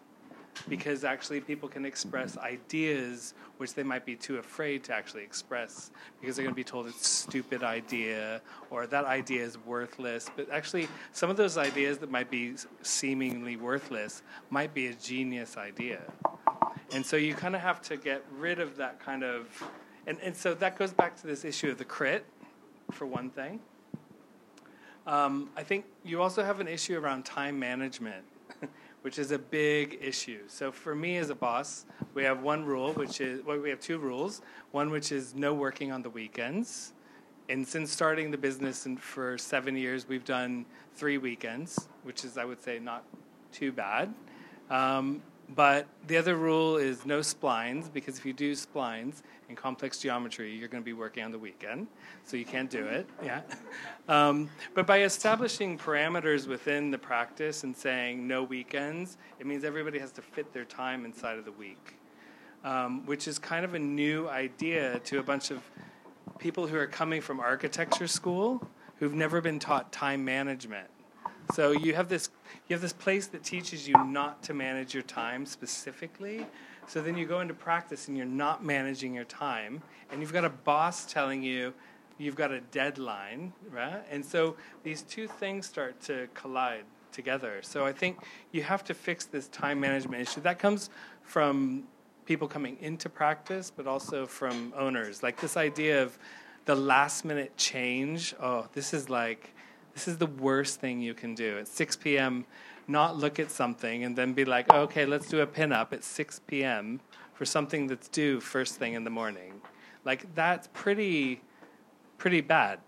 because actually people can express ideas which they might be too afraid to actually express because they're going to be told it's a stupid idea or that idea is worthless. But actually some of those ideas that might be seemingly worthless might be a genius idea. And so you kind of have to get rid of that kind of and, and so that goes back to this issue of the crit for one thing. Um, i think you also have an issue around time management which is a big issue. So for me as a boss, we have one rule, which is well, we have two rules. One which is no working on the weekends. And since starting the business and for seven years, we've done three weekends, which is I would say not too bad. Um, but the other rule is no splines, because if you do splines in complex geometry, you're going to be working on the weekend, so you can't do it. Yeah. Um, but by establishing parameters within the practice and saying no weekends, it means everybody has to fit their time inside of the week, um, which is kind of a new idea to a bunch of people who are coming from architecture school who've never been taught time management. So you have this you have this place that teaches you not to manage your time specifically. So then you go into practice and you're not managing your time, and you've got a boss telling you you've got a deadline, right? And so these two things start to collide together. So I think you have to fix this time management issue. That comes from people coming into practice, but also from owners. Like this idea of the last minute change. Oh, this is like this is the worst thing you can do. At 6 p.m., not look at something and then be like, okay, let's do a pinup at 6 p.m. for something that's due first thing in the morning. Like, that's pretty, pretty bad.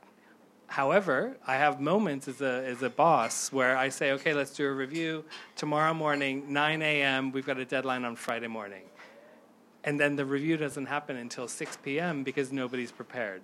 However, I have moments as a, as a boss where I say, okay, let's do a review tomorrow morning, 9 a.m., we've got a deadline on Friday morning. And then the review doesn't happen until 6 p.m. because nobody's prepared.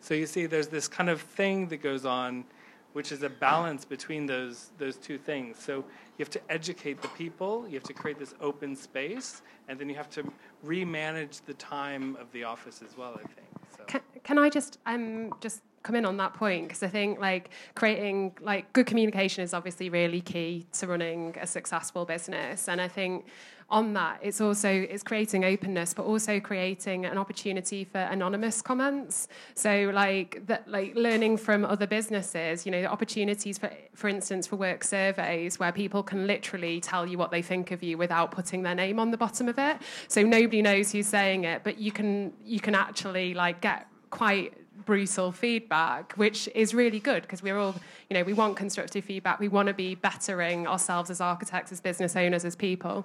So you see, there's this kind of thing that goes on which is a balance between those those two things. So you have to educate the people, you have to create this open space, and then you have to remanage the time of the office as well. I think. So. Can, can I just um just come in on that point because I think like creating like good communication is obviously really key to running a successful business, and I think on that it's also it's creating openness but also creating an opportunity for anonymous comments. So like that like learning from other businesses you know opportunities for for instance for work surveys where people can literally tell you what they think of you without putting their name on the bottom of it. So nobody knows who's saying it but you can you can actually like get quite brutal feedback, which is really good because we're all, you know, we want constructive feedback. We want to be bettering ourselves as architects, as business owners, as people.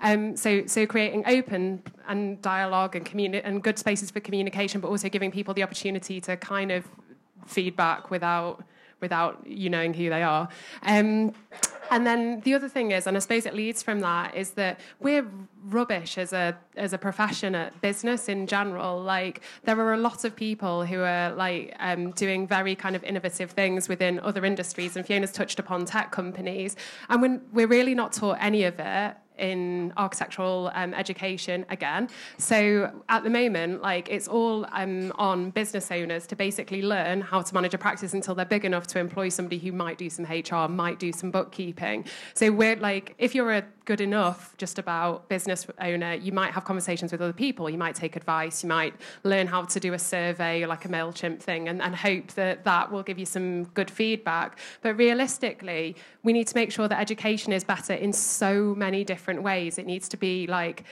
Um, so, so creating open and dialogue and communi- and good spaces for communication, but also giving people the opportunity to kind of feedback without without you knowing who they are. Um, and then the other thing is, and I suppose it leads from that, is that we're rubbish as a as a profession at business in general. Like there are a lot of people who are like um, doing very kind of innovative things within other industries, and Fiona's touched upon tech companies, and when we're really not taught any of it in architectural um, education again. So at the moment, like it's all um, on business owners to basically learn how to manage a practice until they're big enough to employ somebody who might do some HR, might do some bookkeeping. So we're like, if you're a good enough just about business owner, you might have conversations with other people. You might take advice. You might learn how to do a survey like a MailChimp thing and, and hope that that will give you some good feedback. But realistically, we need to make sure that education is better in so many different ways. It needs to be like,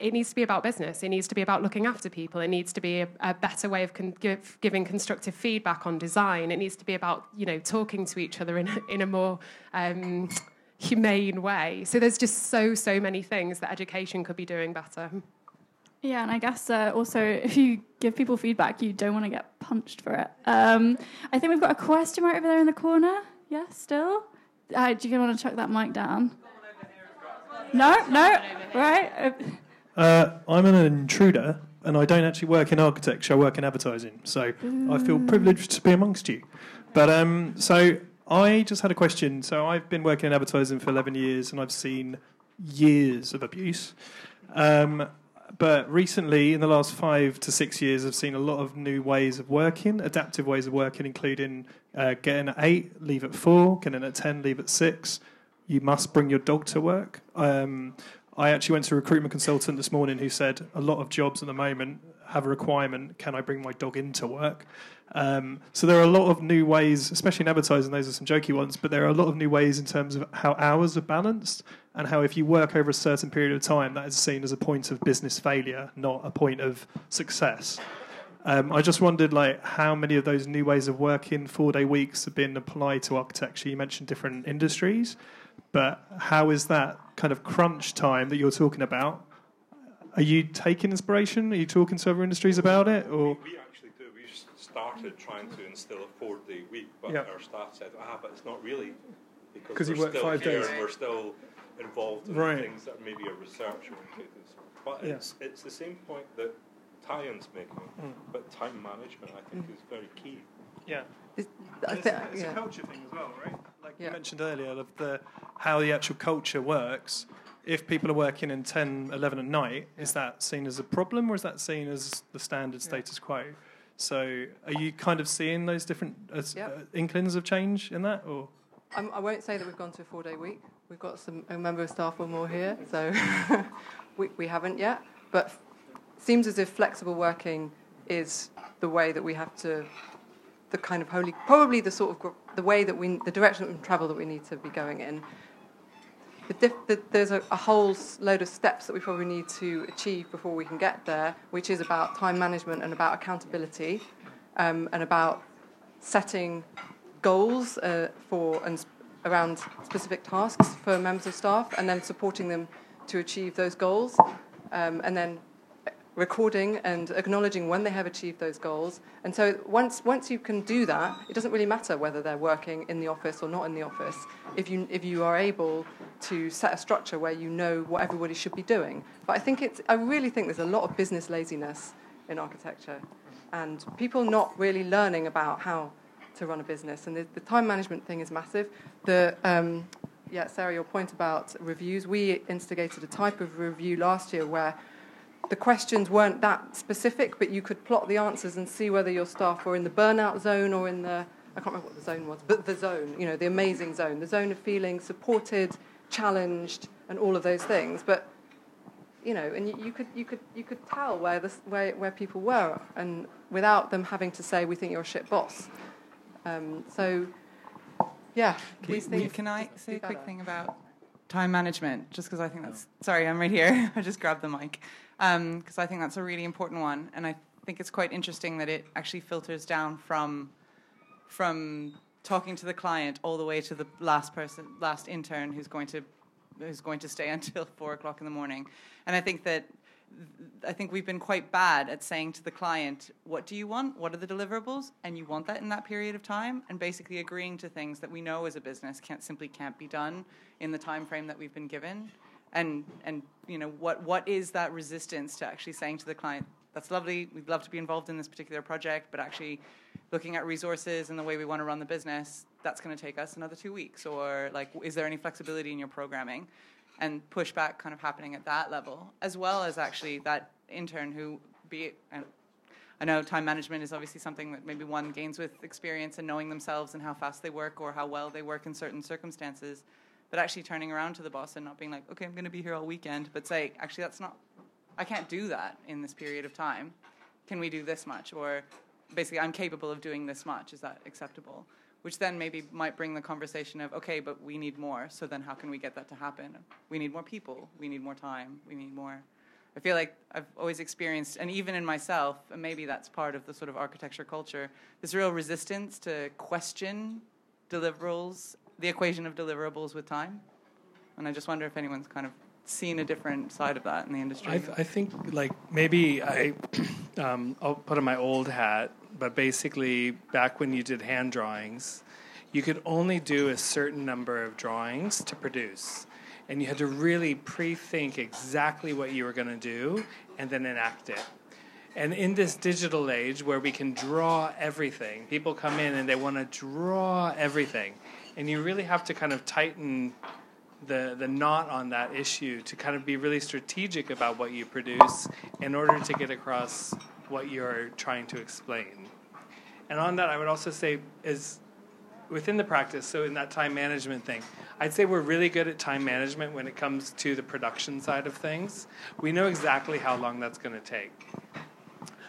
it needs to be about business. It needs to be about looking after people. It needs to be a, a better way of con- give, giving constructive feedback on design. It needs to be about you know talking to each other in in a more um, humane way. So there's just so, so many things that education could be doing better. Yeah, and I guess uh, also if you give people feedback, you don't want to get punched for it. Um, I think we've got a question right over there in the corner. Yeah, still. Uh, do you want to chuck that mic down? No, no, right. Uh, I'm an intruder, and I don't actually work in architecture. I work in advertising, so I feel privileged to be amongst you. But um, so I just had a question. So I've been working in advertising for 11 years, and I've seen years of abuse. Um, but recently, in the last five to six years, I've seen a lot of new ways of working, adaptive ways of working, including uh, getting at eight, leave at four, getting at ten, leave at six. You must bring your dog to work. Um, I actually went to a recruitment consultant this morning who said a lot of jobs at the moment have a requirement: can I bring my dog into work? Um, so there are a lot of new ways, especially in advertising. Those are some jokey ones, but there are a lot of new ways in terms of how hours are balanced and how if you work over a certain period of time, that is seen as a point of business failure, not a point of success. Um, I just wondered, like, how many of those new ways of working, four-day weeks, have been applied to architecture? You mentioned different industries, but how is that kind of crunch time that you're talking about? Are you taking inspiration? Are you talking to other industries about it, or? We actually do. We s- started trying to instill a four-day week, but Yeah. our staff said, "Ah, but it's not really because 'Cause you we're work still five here days." and we're still involved in Right. things that maybe are research oriented." But Yeah. it's it's the same point that Tyan's making, Mm. but time management I think is very key. Yeah. It's, I it's, a, it's yeah. a culture thing as well, right? Like you mentioned earlier, of the how the actual culture works. If people are working in 10, 11 at night, is that seen as a problem or is that seen as the standard status quo? So, are you kind of seeing those different uh, Yeah. uh, inklings of change in that, or I'm, I won't say that we've gone to a four-day week. We've got some a member of staff or more here, so we, we haven't yet. But f- seems as if flexible working is the way that we have to, the kind of holy, probably the sort of gr- the way that we, the direction of travel that we need to be going in. The there's a, a whole load of steps that we probably need to achieve before we can get there, which is about time management and about accountability, um, and about setting goals uh, for and around specific tasks for members of staff, and then supporting them to achieve those goals, um, and then recording and acknowledging when they have achieved those goals. And so once once you can do that, it doesn't really matter whether they're working in the office or not in the office. If you if you are able to set a structure where you know what everybody should be doing. But I think it's I really think there's a lot of business laziness in architecture, and people not really learning about how to run a business. And the, the time management thing is massive. The um, yeah, Sarah, your point about reviews. We instigated a type of review last year where the questions weren't that specific, but you could plot the answers and see whether your staff were in the burnout zone or in the I can't remember what the zone was, but the zone, you know, the amazing zone, the zone of feeling supported, challenged, and all of those things. But you know, and you, you could you could you could tell where this where where people were, and without them having to say, "We think you're a shit boss." Um, so, yeah, these We- things. Can I say a quick thing about time management? Just because I think that's. Oh. Sorry, I'm right here. I just grabbed the mic. Um, because I think that's a really important one. And I think it's quite interesting that it actually filters down from from talking to the client all the way to the last person, last intern who's going to who's going to stay until four o'clock in the morning. And I think that I think we've been quite bad at saying to the client, "What do you want? What are the deliverables?" And you want that in that period of time, and basically agreeing to things that we know as a business can't simply can't be done in the time frame that we've been given. And and you know what what is that resistance to actually saying to the client, "That's lovely. We'd love to be involved in this particular project, but actually looking at resources and the way we want to run the business, that's going to take us another two weeks. Or like, is there any flexibility in your programming? And pushback kind of happening at that level, as well as actually that intern who, be it, I know time management is obviously something that maybe one gains with experience and knowing themselves and how fast they work or how well they work in certain circumstances. But actually turning around to the boss and not being like, okay, I'm going to be here all weekend, but say, actually, that's not, I can't do that in this period of time. Can we do this much? Or basically, I'm capable of doing this much. Is that acceptable? Which then maybe might bring the conversation of, okay, but we need more. So then how can we get that to happen? We need more people. We need more time. We need more. I feel like I've always experienced, and even in myself, and maybe that's part of the sort of architecture culture, this real resistance to question deliverables, the equation of deliverables with time. And I just wonder if anyone's kind of seen a different side of that in the industry. I, th- I think like maybe I um, I'll put on my old hat, but basically back when you did hand drawings, you could only do a certain number of drawings to produce, and you had to really pre-think exactly what you were going to do and then enact it. And in this digital age where we can draw everything, people come in and they want to draw everything, and you really have to kind of tighten the, the knot on that issue to kind of be really strategic about what you produce in order to get across what you're trying to explain. And on that, I would also say, is within the practice, so in that time management thing, I'd say we're really good at time management when it comes to the production side of things. We know exactly how long that's going to take.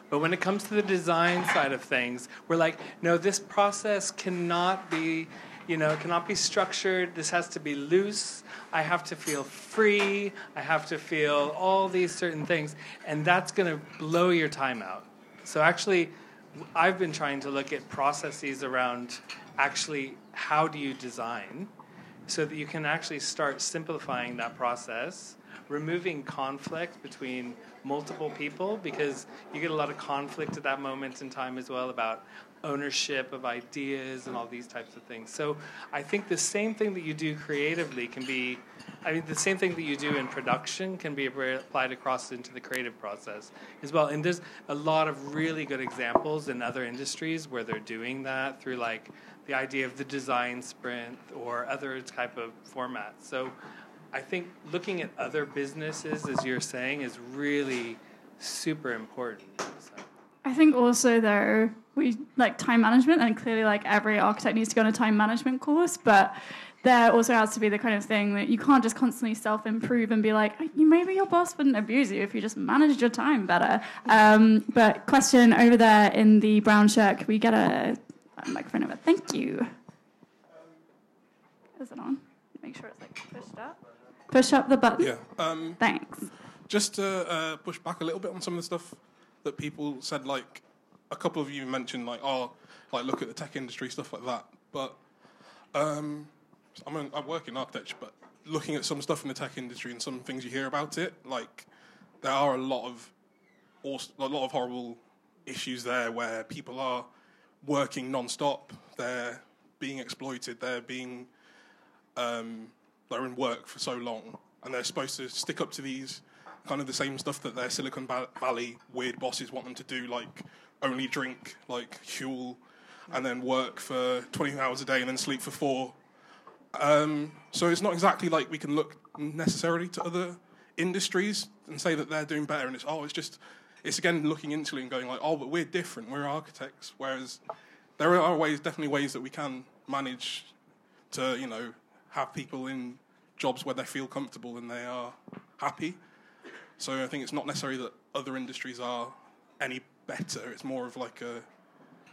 But when it comes to the design side of things, we're like, no, this process cannot be you know, cannot be structured. This has to be loose. I have to feel free. I have to feel all these certain things. And that's going to blow your time out. So, actually, I've been trying to look at processes around actually how do you design so that you can actually start simplifying that process, removing conflict between multiple people because you get a lot of conflict at that moment in time as well about ownership of ideas and all these types of things. So I think the same thing that you do creatively can be, I mean, the same thing that you do in production can be applied across into the creative process as well. And there's a lot of really good examples in other industries where they're doing that through like the idea of the design sprint or other type of formats. So I think looking at other businesses, as you're saying, is really super important. So. I think also though we like time management, and clearly like every architect needs to go on a time management course, but there also has to be the kind of thing that you can't just constantly self improve and be like, maybe your boss wouldn't abuse you if you just managed your time better. Um, but question over there in the brown shirt, can we get a, a microphone over? Thank you. Is it on? Make sure it's like pushed up. Push up the button. Yeah. Um, Thanks. Just to uh, push back a little bit on some of the stuff that people said, like a couple of you mentioned, like oh, like look at the tech industry, stuff like that. But um, I'm an, I work in architecture, but looking at some stuff in the tech industry and some things you hear about it, like there are a lot of a lot of horrible issues there where people are working non-stop. They're being exploited. They're being um, they're in work for so long, and they're supposed to stick up to these kind of the same stuff that their Silicon Valley weird bosses want them to do, like only drink like Huel and then work for 20 hours a day and then sleep for four. Um, so it's not exactly like we can look necessarily to other industries and say that they're doing better. And it's oh, it's just it's again looking into it and going like oh, but we're different. We're architects. Whereas there are ways, definitely ways that we can manage to you know have people in jobs where they feel comfortable and they are happy. So I think it's not necessarily that other industries are any better. It's more of like a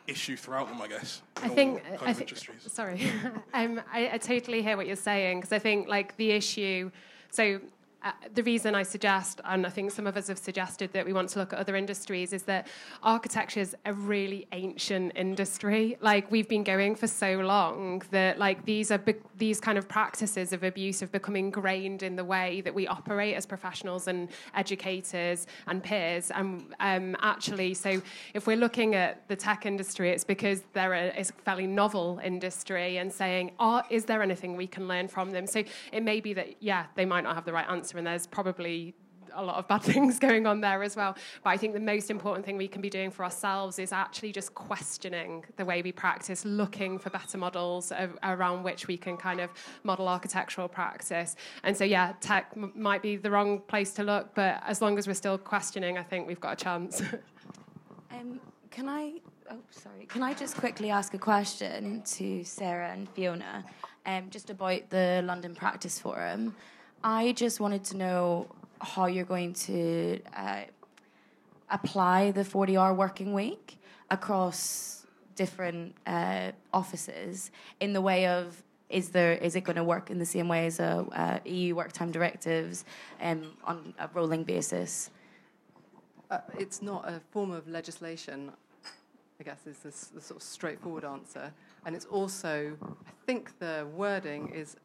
issue throughout them, I guess. I think. I think sorry, um, I, I totally hear what you're saying because I think like the issue. So uh, the reason I suggest, and I think some of us have suggested that we want to look at other industries, is that architecture is a really ancient industry. Like we've been going for so long that like these are be- these kind of practices of abuse have become ingrained in the way that we operate as professionals and educators and peers. And um, actually, so if we're looking at the tech industry, it's because they're a, it's a fairly novel industry, and saying, "Oh, is there anything we can learn from them?" So it may be that yeah, they might not have the right answer and there's probably a lot of bad things going on there as well. But I think the most important thing we can be doing for ourselves is actually just questioning the way we practice, looking for better models of, around which we can kind of model architectural practice. And so, yeah, tech m- might be the wrong place to look, but as long as we're still questioning, I think we've got a chance. um, can I? Oh, sorry. Can I just quickly ask a question to Sarah and Fiona, um, just about the London Practice Forum? I just wanted to know how you're going to uh, apply the 40 hour working week across different uh, offices in the way of is there is it going to work in the same way as a, uh, EU work time directives um, on a rolling basis? Uh, it's not a form of legislation. I guess is the sort of straightforward answer, and it's also I think the wording is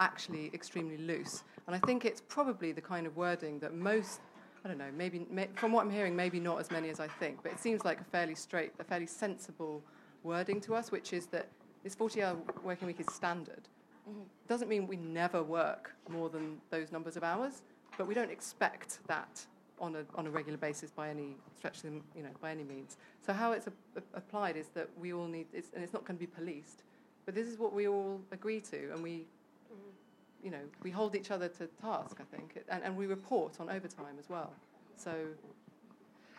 actually extremely loose. And I think it's probably the kind of wording that most, I don't know, maybe may, from what I'm hearing, maybe not as many as I think, but it seems like a fairly straight, a fairly sensible wording to us, which is that this 40-hour working week is standard. Mm-hmm. Doesn't mean we never work more than those numbers of hours, but we don't expect that on a, on a regular basis by any stretch, of you know, by any means. So how it's a, a- applied is that we all need, it's, and it's not going to be policed, but this is what we all agree to, and we, you know, we hold each other to task, I think, and, and we report on overtime as well. So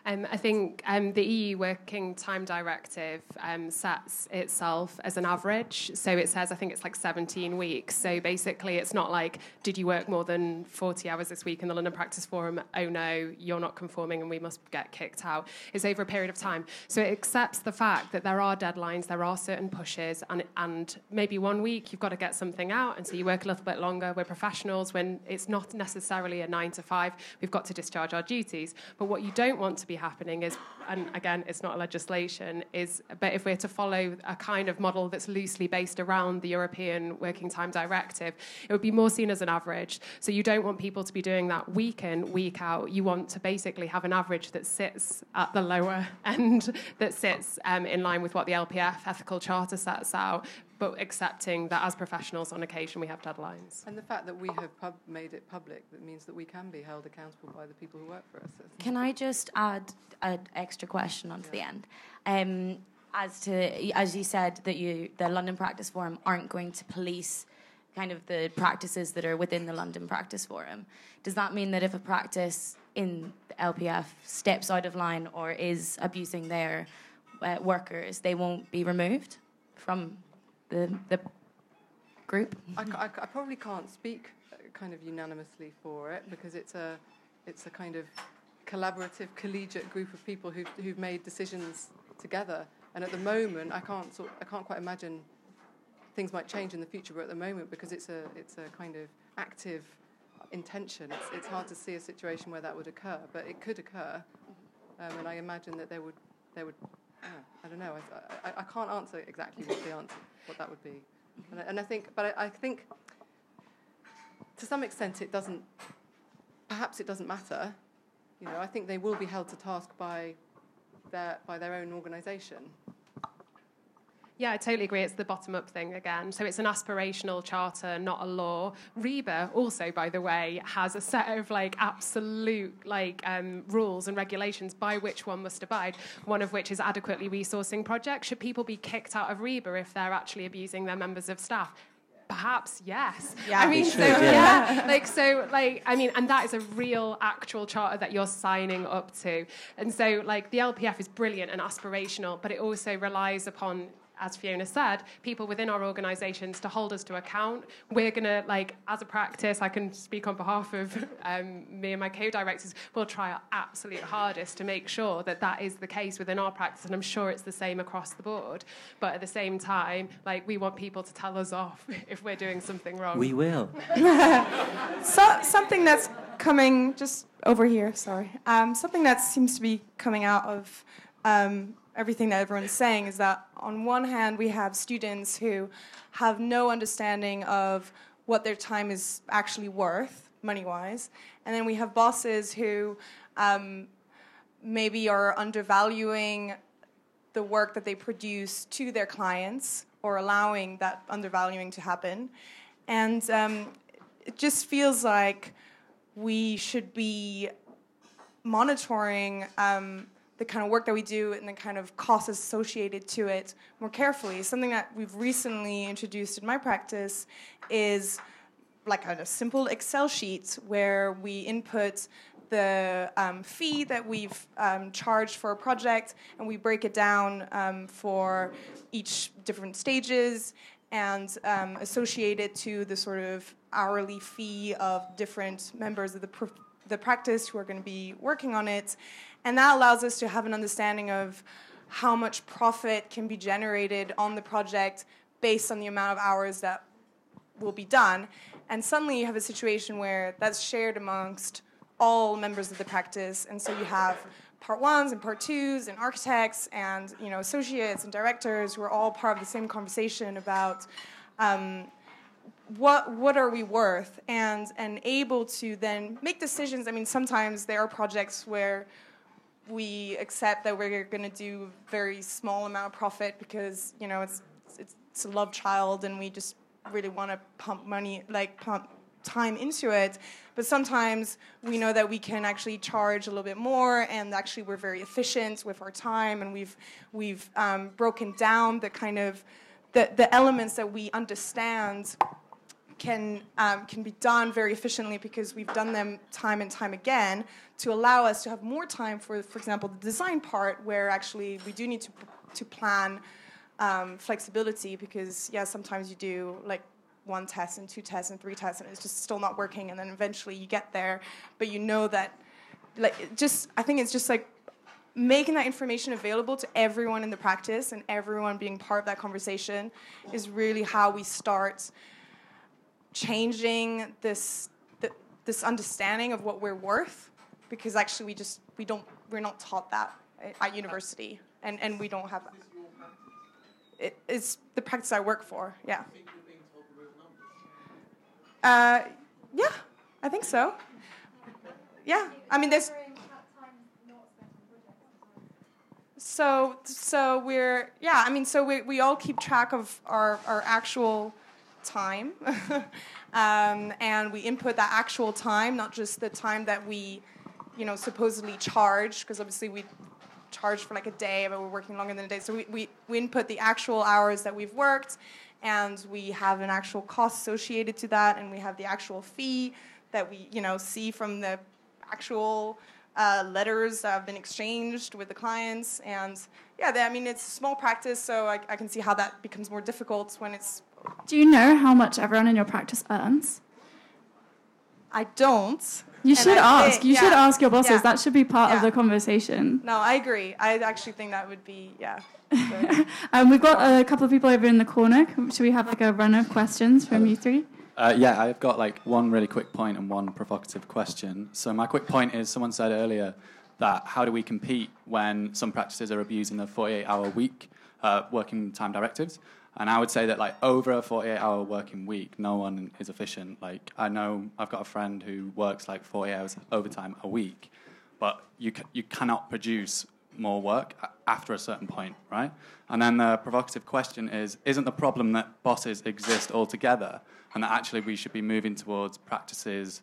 Um, I think um, the EU Working Time Directive um, sets itself as an average. So it says, I think it's like 17 weeks. So basically, it's not like, did you work more than 40 hours this week in the London Practice Forum? Oh no, you're not conforming and we must get kicked out. It's over a period of time. So it accepts the fact that there are deadlines, there are certain pushes, and, and maybe one week you've got to get something out. And so you work a little bit longer. We're professionals when it's not necessarily a nine to five. We've got to discharge our duties. But what you don't want to be happening is, and again, it's not legislation, is but if we're to follow a kind of model that's loosely based around the European Working Time Directive, it would be more seen as an average. So you don't want people to be doing that week in, week out. You want to basically have an average that sits at the lower end, that sits um, in line with what the LPF ethical charter sets out, but accepting that as professionals on occasion we have deadlines. And the fact that we have pub- made it public, that means that we can be held accountable by the people who work for us. Can I just add an extra question onto the end? Um, as to as you said that you the London Practice Forum aren't going to police kind of the practices that are within the London Practice Forum. Does that mean that if a practice in the LPF steps out of line or is abusing their uh, workers, they won't be removed from the the group? I, I I probably can't speak uh, kind of unanimously for it because it's a, it's a kind of collaborative, collegiate group of people who've, who've made decisions together. And at the moment, I can't sort, I can't quite imagine things might change in the future. But at the moment, because it's a, it's a kind of active intention, it's, it's hard to see a situation where that would occur. But it could occur, um, and I imagine that there would, there would. yeah, I don't know. I, I, I can't answer exactly what the answer, what that would be. And I, and I think, but I, I think to some extent it doesn't, perhaps it doesn't matter. You know, I think they will be held to task by their, by their own organisation. Yeah, I totally agree. It's the bottom up thing again. So it's an aspirational charter, not a law. RIBA also, by the way, has a set of like absolute like um, rules and regulations by which one must abide. One of which is adequately resourcing projects. Should people be kicked out of RIBA if they're actually abusing their members of staff? Perhaps yes. Yeah, I mean, they so yeah. yeah. like so, like I mean, and that is a real actual charter that you're signing up to. And so, like the LPF is brilliant and aspirational, but it also relies upon as Fiona said, people within our organisations to hold us to account. We're going to, like, as a practice, I can speak on behalf of um, me and my co directors, we'll try our absolute hardest to make sure that that is the case within our practice, and I'm sure it's the same across the board. But at the same time, like, we want people to tell us off if we're doing something wrong. We will. so, something that's coming just over here, sorry. Um, something that seems to be coming out of um, everything that everyone's saying is that on one hand, we have students who have no understanding of what their time is actually worth, money wise, and then we have bosses who um, maybe are undervaluing the work that they produce to their clients or allowing that undervaluing to happen. And um, it just feels like we should be monitoring um, the kind of work that we do and the kind of costs associated to it more carefully. Something that we've recently introduced in my practice is like a, a simple Excel sheet where we input the um, fee that we've um, charged for a project and we break it down um, for each different stages and um, associate it to the sort of hourly fee of different members of the, the practice who are going to be working on it. And that allows us to have an understanding of how much profit can be generated on the project based on the amount of hours that will be done. And suddenly you have a situation where that's shared amongst all members of the practice. And so you have part ones and part twos and architects and you know associates and directors who are all part of the same conversation about um, what what are we worth? And and able to then make decisions. I mean sometimes there are projects where we accept that we're going to do very small amount of profit because you know it's it's, it's a love child and we just really want to pump money like pump time into it. But sometimes we know that we can actually charge a little bit more and actually we're very efficient with our time and we've we've um, broken down the kind of the, the elements that we understand can um, can be done very efficiently because we've done them time and time again to allow us to have more time for, for example, the design part where actually we do need to to plan um, flexibility because yeah, sometimes you do like one test and two tests and three tests and it's just still not working and then eventually you get there, but you know that like just I think it's just like making that information available to everyone in the practice and everyone being part of that conversation is really how we start changing this th- this understanding of what we're worth because actually we just we don't we're not taught that at university. And and we don't have it, it's the practice I work for yeah. Uh, yeah I think so. Yeah I mean there's so so we're yeah i mean so we, we all keep track of our, our actual time um, and we input that actual time not just the time that we you know supposedly charge because obviously we charge for like a day but we're working longer than a day so we, we, we input the actual hours that we've worked and we have an actual cost associated to that and we have the actual fee that we you know see from the actual uh, letters that have been exchanged with the clients. And yeah, they, I mean, it's small practice, so I, I can see how that becomes more difficult when it's. Do you know how much everyone in your practice earns? I don't. You And should I ask. think- you yeah, should ask your bosses. yeah, That should be part of the conversation. No, I agree. I actually think that would be, yeah. Um, we've got a couple of people over in the corner. Should we have like a run of questions from you three? Uh, yeah, I've got like one really quick point and one provocative question. So my quick point is, someone said earlier that how do we compete when some practices are abusing the 48-hour week uh, working time directives? And I would say that like over a 48-hour working week, no one is efficient. Like I know I've got a friend who works like 40 hours overtime a week, but you you cannot produce more work after a certain point, right? And then the provocative question is: Isn't the problem that bosses exist altogether, and that actually we should be moving towards practices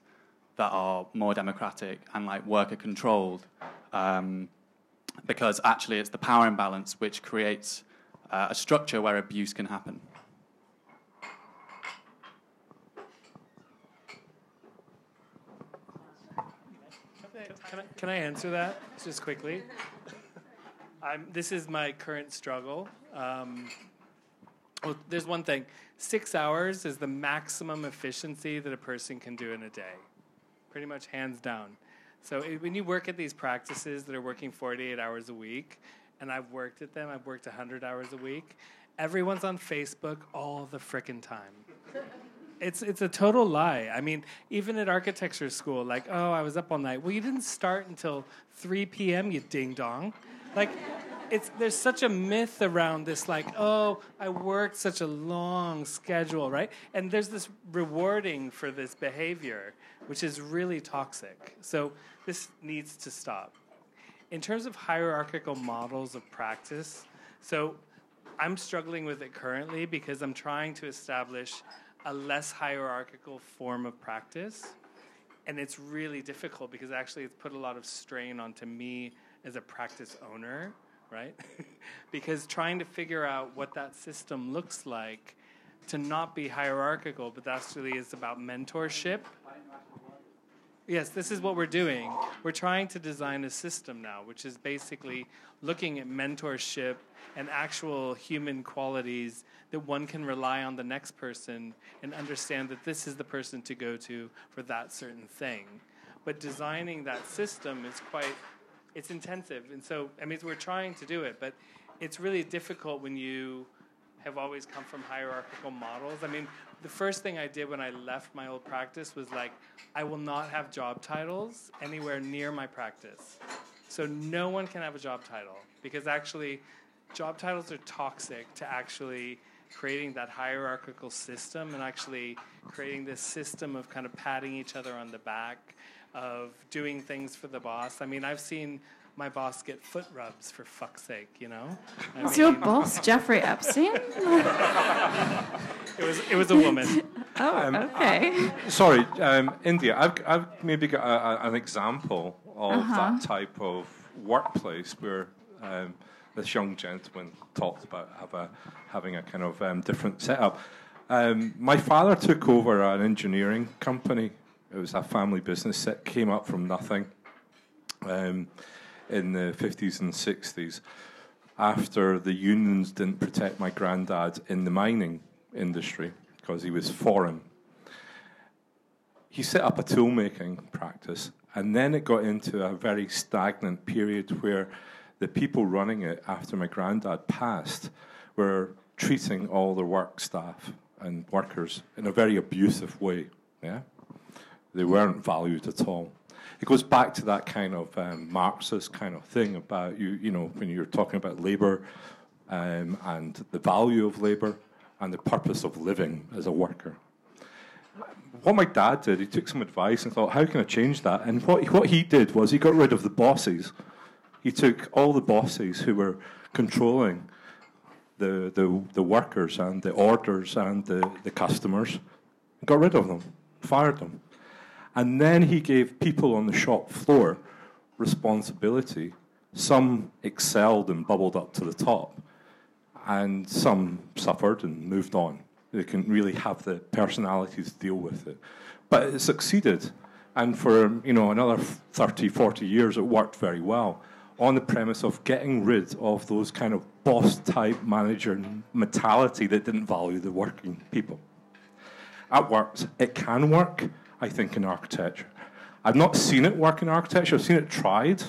that are more democratic and like worker controlled? Um, because actually, it's the power imbalance which creates uh, a structure where abuse can happen. Can I, can I answer that just quickly? I'm, this is my current struggle. Um, well, there's one thing six hours is the maximum efficiency that a person can do in a day, pretty much hands down. So it, when you work at these practices that are working 48 hours a week, and I've worked at them, I've worked 100 hours a week, everyone's on Facebook all the frickin' time. It's it's a total lie. I mean, even at architecture school, like, oh, I was up all night. Well, you didn't start until 3 p.m. You ding dong. Like, it's there's such a myth around this, like, oh, I worked such a long schedule, right? And there's this rewarding for this behavior, which is really toxic. So this needs to stop. In terms of hierarchical models of practice, so I'm struggling with it currently because I'm trying to establish a less hierarchical form of practice. And it's really difficult because actually it's put a lot of strain onto me as a practice owner, right? because trying to figure out what that system looks like to not be hierarchical, but actually is about mentorship. Yes, this is what we're doing. We're trying to design a system now, which is basically looking at mentorship and actual human qualities that one can rely on the next person and understand that this is the person to go to for that certain thing. But designing that system is quite it's intensive. And so I mean we're trying to do it, but it's really difficult when you have always come from hierarchical models. I mean, the first thing I did when I left my old practice was like, I will not have job titles anywhere near my practice. So no one can have a job title because actually, job titles are toxic to actually creating that hierarchical system and actually creating this system of kind of patting each other on the back, of doing things for the boss. I mean, I've seen my boss get foot rubs for fuck's sake, you know? I Is your boss Jeffrey Epstein? It was it was a woman. oh, Um, okay. Sorry, um, India. I've, I've maybe got a, a, an example of Uh-huh. that type of workplace where um, this young gentleman talked about have a, having a kind of um, different setup. Um, my father took over an engineering company. It was a family business that came up from nothing um, in the 50s and 60s after the unions didn't protect my granddad in the mining industry because he was foreign. He set up a tool making practice, and then it got into a very stagnant period where the people running it after my granddad passed were treating all their work staff and workers in a very abusive way. Yeah, they weren't valued at all. It goes back to that kind of um, Marxist kind of thing about you, you know, when you're talking about labour um, and the value of labour and the purpose of living as a worker. What my dad did, he took some advice and thought, how can I change that? And what, what he did was he got rid of the bosses. He took all the bosses who were controlling the, the, the workers and the orders and the, the customers, got rid of them, fired them. And then he gave people on the shop floor responsibility. Some excelled and bubbled up to the top, and some suffered and moved on. They couldn't really have the personality to deal with it. But it succeeded. And for you know another 30, 40 years, it worked very well on the premise of getting rid of those kind of boss type manager mentality that didn't value the working people. That works. It can work, I think, in architecture. I've not seen it work in architecture. I've seen it tried,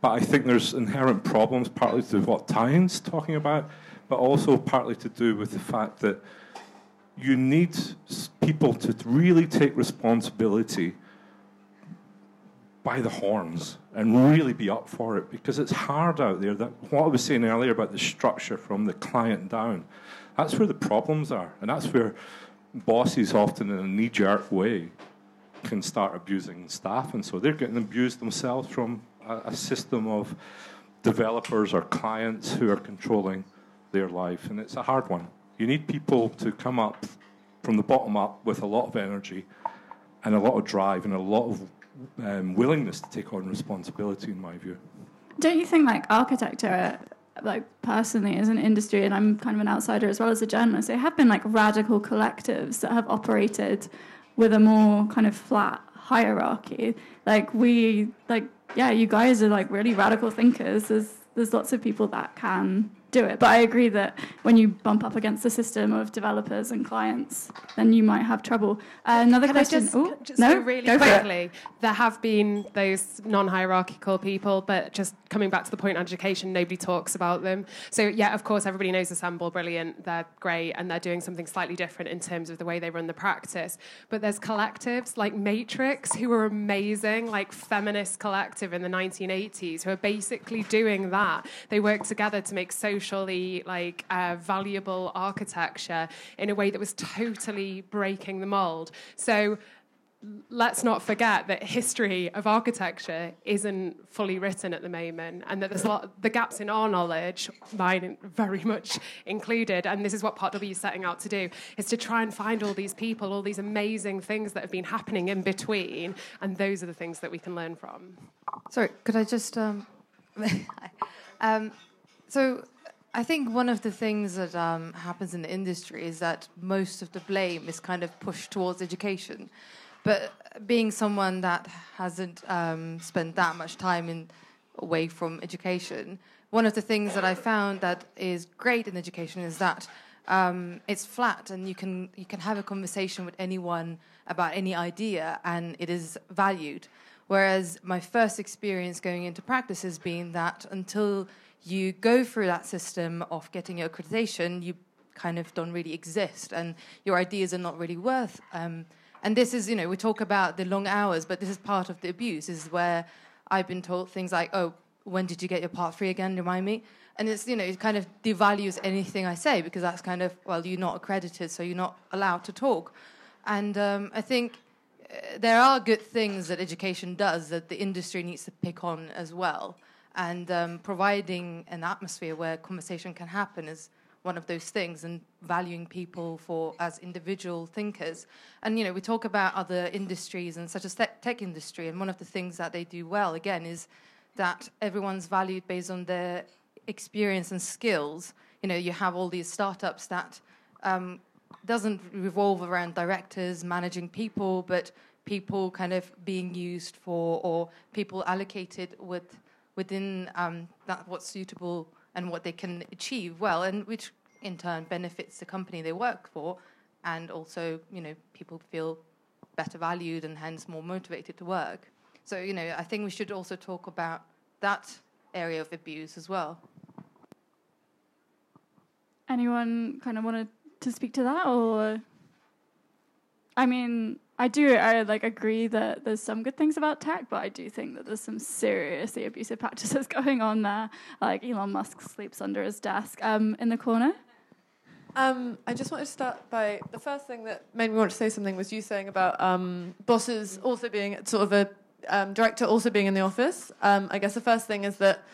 but I think there's inherent problems, partly to what Tyne's talking about, but also partly to do with the fact that you need people to really take responsibility by the horns and really be up for it because it's hard out there. That what I was saying earlier about the structure from the client down, that's where the problems are, and that's where bosses often in a knee-jerk way can start abusing staff, and so they're getting abused themselves from a, a system of developers or clients who are controlling their life, and it's a hard one. You need people to come up from the bottom up with a lot of energy and a lot of drive and a lot of um, willingness to take on responsibility, in my view. Don't you think like architecture, like personally as an industry, and I'm kind of an outsider as well as a journalist, there have been like radical collectives that have operated with a more kind of flat hierarchy. Like we, like yeah, you guys are like really radical thinkers. There's there's lots of people that can do it, but I agree that when you bump up against the system of developers and clients, then you might have trouble. Uh, another Can I question. just, Ooh, just no, really go quickly? There have been those non-hierarchical people, but just coming back to the point on education, nobody talks about them. So yeah, of course, everybody knows Assemble, brilliant, they're great, and they're doing something slightly different in terms of the way they run the practice. But there's collectives like Matrix, who are amazing, like feminist collective in the 1980s, who are basically doing that. They work together to make socially like uh, valuable architecture in a way that was totally breaking the mold. So let's not forget that history of architecture isn't fully written at the moment and that there's a lot the gaps in our knowledge mine very much included and this is what part w is setting out to do is to try and find all these people all these amazing things that have been happening in between and those are the things that we can learn from Sorry, could I just? Um, um, so, I think one of the things that um, happens in the industry is that most of the blame is kind of pushed towards education. But being someone that hasn't um, spent that much time in away from education, one of the things that I found that is great in education is that um, it's flat and you can you can have a conversation with anyone about any idea and it is valued. Whereas my first experience going into practice has been that until you go through that system of getting your accreditation, you kind of don't really exist and your ideas are not really worth. Um, and this is, you know, we talk about the long hours, but this is part of the abuse, is where I've been told things like, oh, when did you get your part three again? Remind me. And it's you know it kind of devalues anything I say because that's kind of well you're not accredited, so you're not allowed to talk. And um, I think uh, there are good things that education does that the industry needs to pick on as well. And um, providing an atmosphere where conversation can happen is one of those things, and valuing people for as individual thinkers. And you know, we talk about other industries and such as tech, tech industry, and one of the things that they do well again is that everyone's valued based on their experience and skills. You know, you have all these startups that um, doesn't revolve around directors managing people, but people kind of being used for or people allocated with within um, that what's suitable and what they can achieve well, and which in turn benefits the company they work for, and also you know people feel better valued and hence more motivated to work. So you know I think we should also talk about that area of abuse as well. Anyone kind of wanted to speak to that, or I mean, I do I like agree that there's some good things about tech, but I do think that there's some seriously abusive practices going on there. Like Elon Musk sleeps under his desk um, in the corner. Um, I just wanted to start by the first thing that made me want to say something was you saying about um, bosses also being sort of a um, director also being in the office. Um, I guess the first thing is that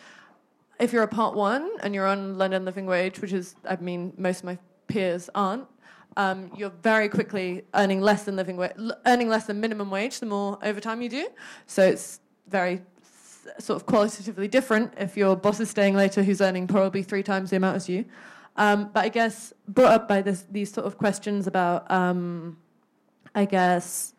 if you're a part one and you're on London living wage, which is, I mean, most of my peers aren't, um, you're very quickly earning less than living wage, earning less than minimum wage the more overtime you do. So it's very s- sort of qualitatively different if your boss is staying later who's earning probably three times the amount as you. Um, but I guess brought up by this, these sort of questions about, um, I guess,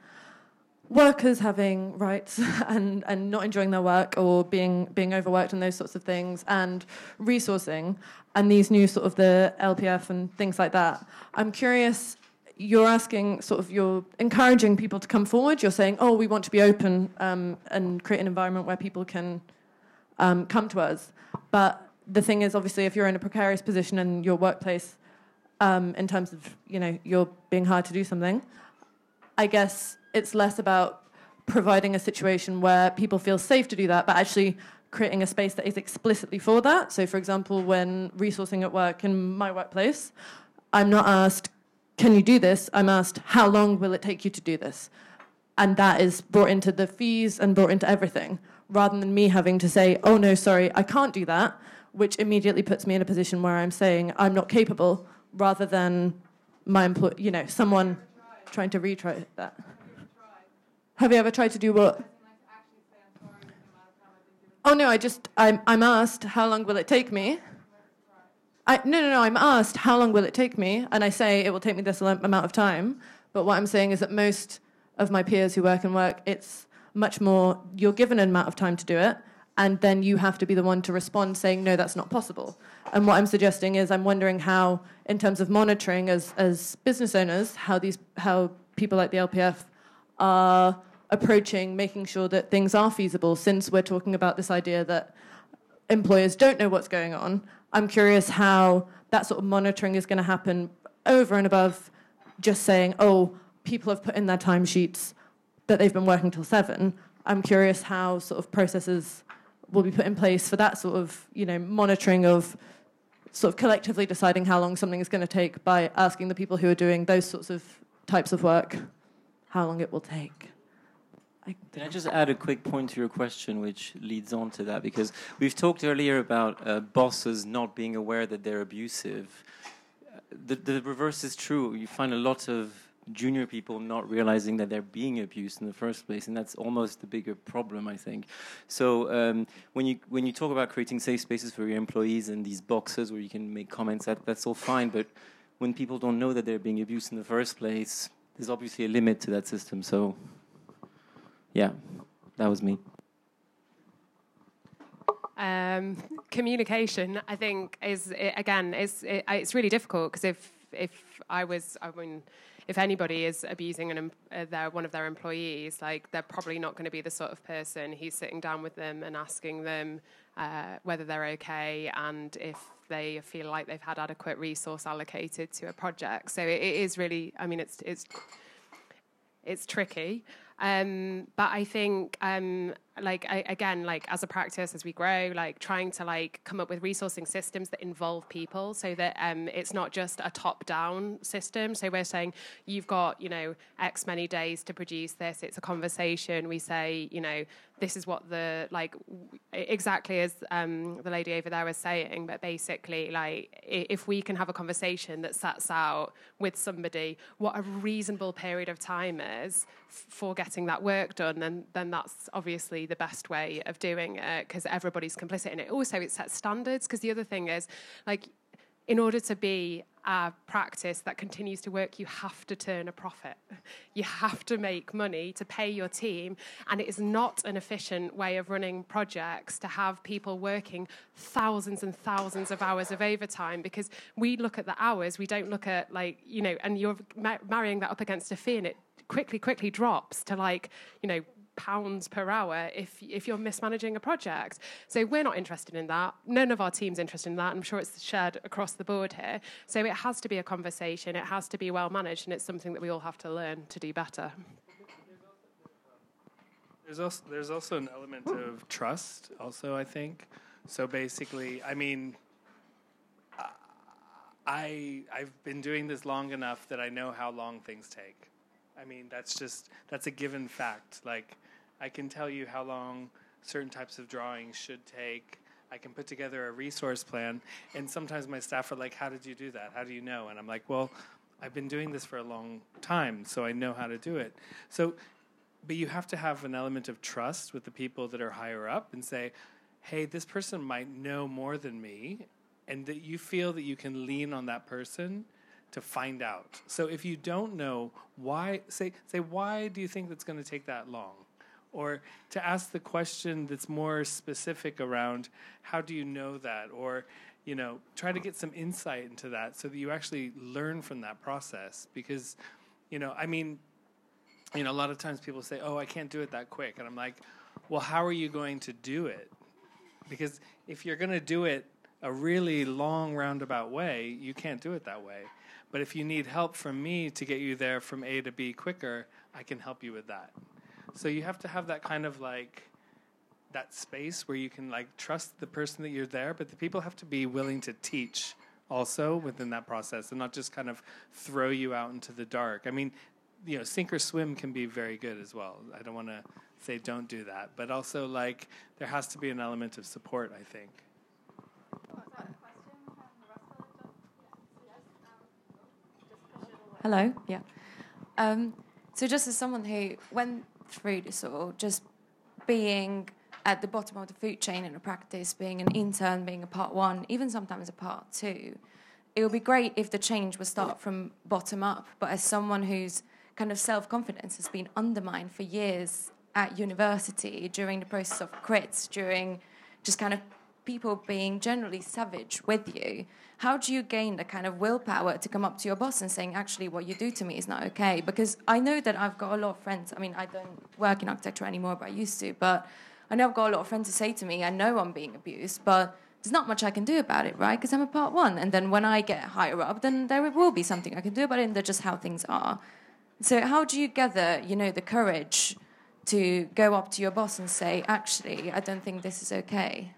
workers having rights and, and not enjoying their work or being being overworked and those sorts of things and resourcing and these new sort of the LPF and things like that. I'm curious you're asking sort of you're encouraging people to come forward you're saying oh we want to be open um, and create an environment where people can um, come to us but the thing is obviously if you're in a precarious position in your workplace um, in terms of you know you're being hired to do something I guess it's less about providing a situation where people feel safe to do that, but actually creating a space that is explicitly for that. So, for example, when resourcing at work in my workplace, I'm not asked, can you do this? I'm asked, how long will it take you to do this? And that is brought into the fees and brought into everything, rather than me having to say, oh no, sorry, I can't do that, which immediately puts me in a position where I'm saying I'm not capable, rather than my employee, you know, someone trying to retry that. Have you ever tried to do what? Oh no, I just I'm I'm asked how long will it take me. I no no no I'm asked how long will it take me, and I say it will take me this amount of time. But what I'm saying is that most of my peers who work and work, it's much more you're given an amount of time to do it, and then you have to be the one to respond saying no, that's not possible. And what I'm suggesting is I'm wondering how, in terms of monitoring as as business owners, how these how people like the LPF are approaching making sure that things are feasible since we're talking about this idea that employers don't know what's going on. I'm curious how that sort of monitoring is going to happen over and above just saying, oh, people have put in their timesheets that they've been working till seven. I'm curious how sort of processes will be put in place for that sort of, you know, monitoring of sort of collectively deciding how long something is going to take by asking the people who are doing those sorts of types of work how long it will take. Can I just add a quick point to your question, which leads on to that? Because we've talked earlier about uh, bosses not being aware that they're abusive. The, the reverse is true. You find a lot of junior people not realizing that they're being abused in the first place, and that's almost the bigger problem, I think. So um, when you when you talk about creating safe spaces for your employees and these boxes where you can make comments, that that's all fine. But when people don't know that they're being abused in the first place, there's obviously a limit to that system. So yeah, that was me. Um, communication, I think, is again, is it, it's really difficult because if if I was, I mean, if anybody is abusing an, uh, their one of their employees, like they're probably not going to be the sort of person who's sitting down with them and asking them uh, whether they're okay and if they feel like they've had adequate resource allocated to a project. So it, it is really, I mean, it's it's it's tricky. Um, but I think um, like I, again like as a practice as we grow like trying to like come up with resourcing systems that involve people so that um, it's not just a top down system. So we're saying you've got you know x many days to produce this. It's a conversation. We say you know this is what the like exactly as um, the lady over there was saying but basically like if we can have a conversation that sets out with somebody what a reasonable period of time is for getting that work done then then that's obviously the best way of doing it because everybody's complicit in it also it sets standards because the other thing is like in order to be a practice that continues to work, you have to turn a profit. You have to make money to pay your team. And it is not an efficient way of running projects to have people working thousands and thousands of hours of overtime because we look at the hours, we don't look at, like, you know, and you're marrying that up against a fee and it quickly, quickly drops to like, you know, pounds per hour if if you're mismanaging a project. So we're not interested in that. None of our team's interested in that. I'm sure it's shared across the board here. So it has to be a conversation. It has to be well managed, and it's something that we all have to learn to do better. There's also there's also an element of trust. Also, I think. So basically, I mean, I I've been doing this long enough that I know how long things take. I mean, that's just that's a given fact. Like, I can tell you how long certain types of drawings should take. I can put together a resource plan, and sometimes my staff are like, "How did you do that? How do you know?" And I'm like, "Well, I've been doing this for a long time, so I know how to do it." So but you have to have an element of trust with the people that are higher up and say, hey, this person might know more than me, and that you feel that you can lean on that person to find out. So if you don't know why, say, say why do you think that's going to take that long? Or to ask the question that's more specific around how do you know that? Or, you know, try to get some insight into that so that you actually learn from that process. Because, you know, I mean, you know, a lot of times people say, "Oh, I can't do it that quick," and I'm like, "Well, how are you going to do it?" Because if you're going to do it a really long roundabout way, you can't do it that way. But if you need help from me to get you there from A to B quicker, I can help you with that. So you have to have that kind of like that space where you can like trust the person that you're there, but the people have to be willing to teach also within that process and not just kind of throw you out into the dark. I mean, you know, sink or swim can be very good as well. I don't want to say don't do that, but also like there has to be an element of support, I think. Hello. Yeah. Um, so just as someone who went through this all, just being at the bottom of the food chain in a practice, being an intern, being a part one, even sometimes a part two, it would be great if the change would start from bottom up. But as someone whose kind of self confidence has been undermined for years at university during the process of crits, during just kind of people being generally savage with you, how do you gain the kind of willpower to come up to your boss and saying, actually, what you do to me is not okay? Because I know that I've got a lot of friends. I mean, I don't work in architecture anymore, but I used to. But I know I've got a lot of friends who say to me, I know I'm being abused, but there's not much I can do about it, right? Because I'm a part one. And then when I get higher up, then there will be something I can do about it, and that's just how things are. So how do you gather, you know, the courage to go up to your boss and say, actually, I don't think this is okay?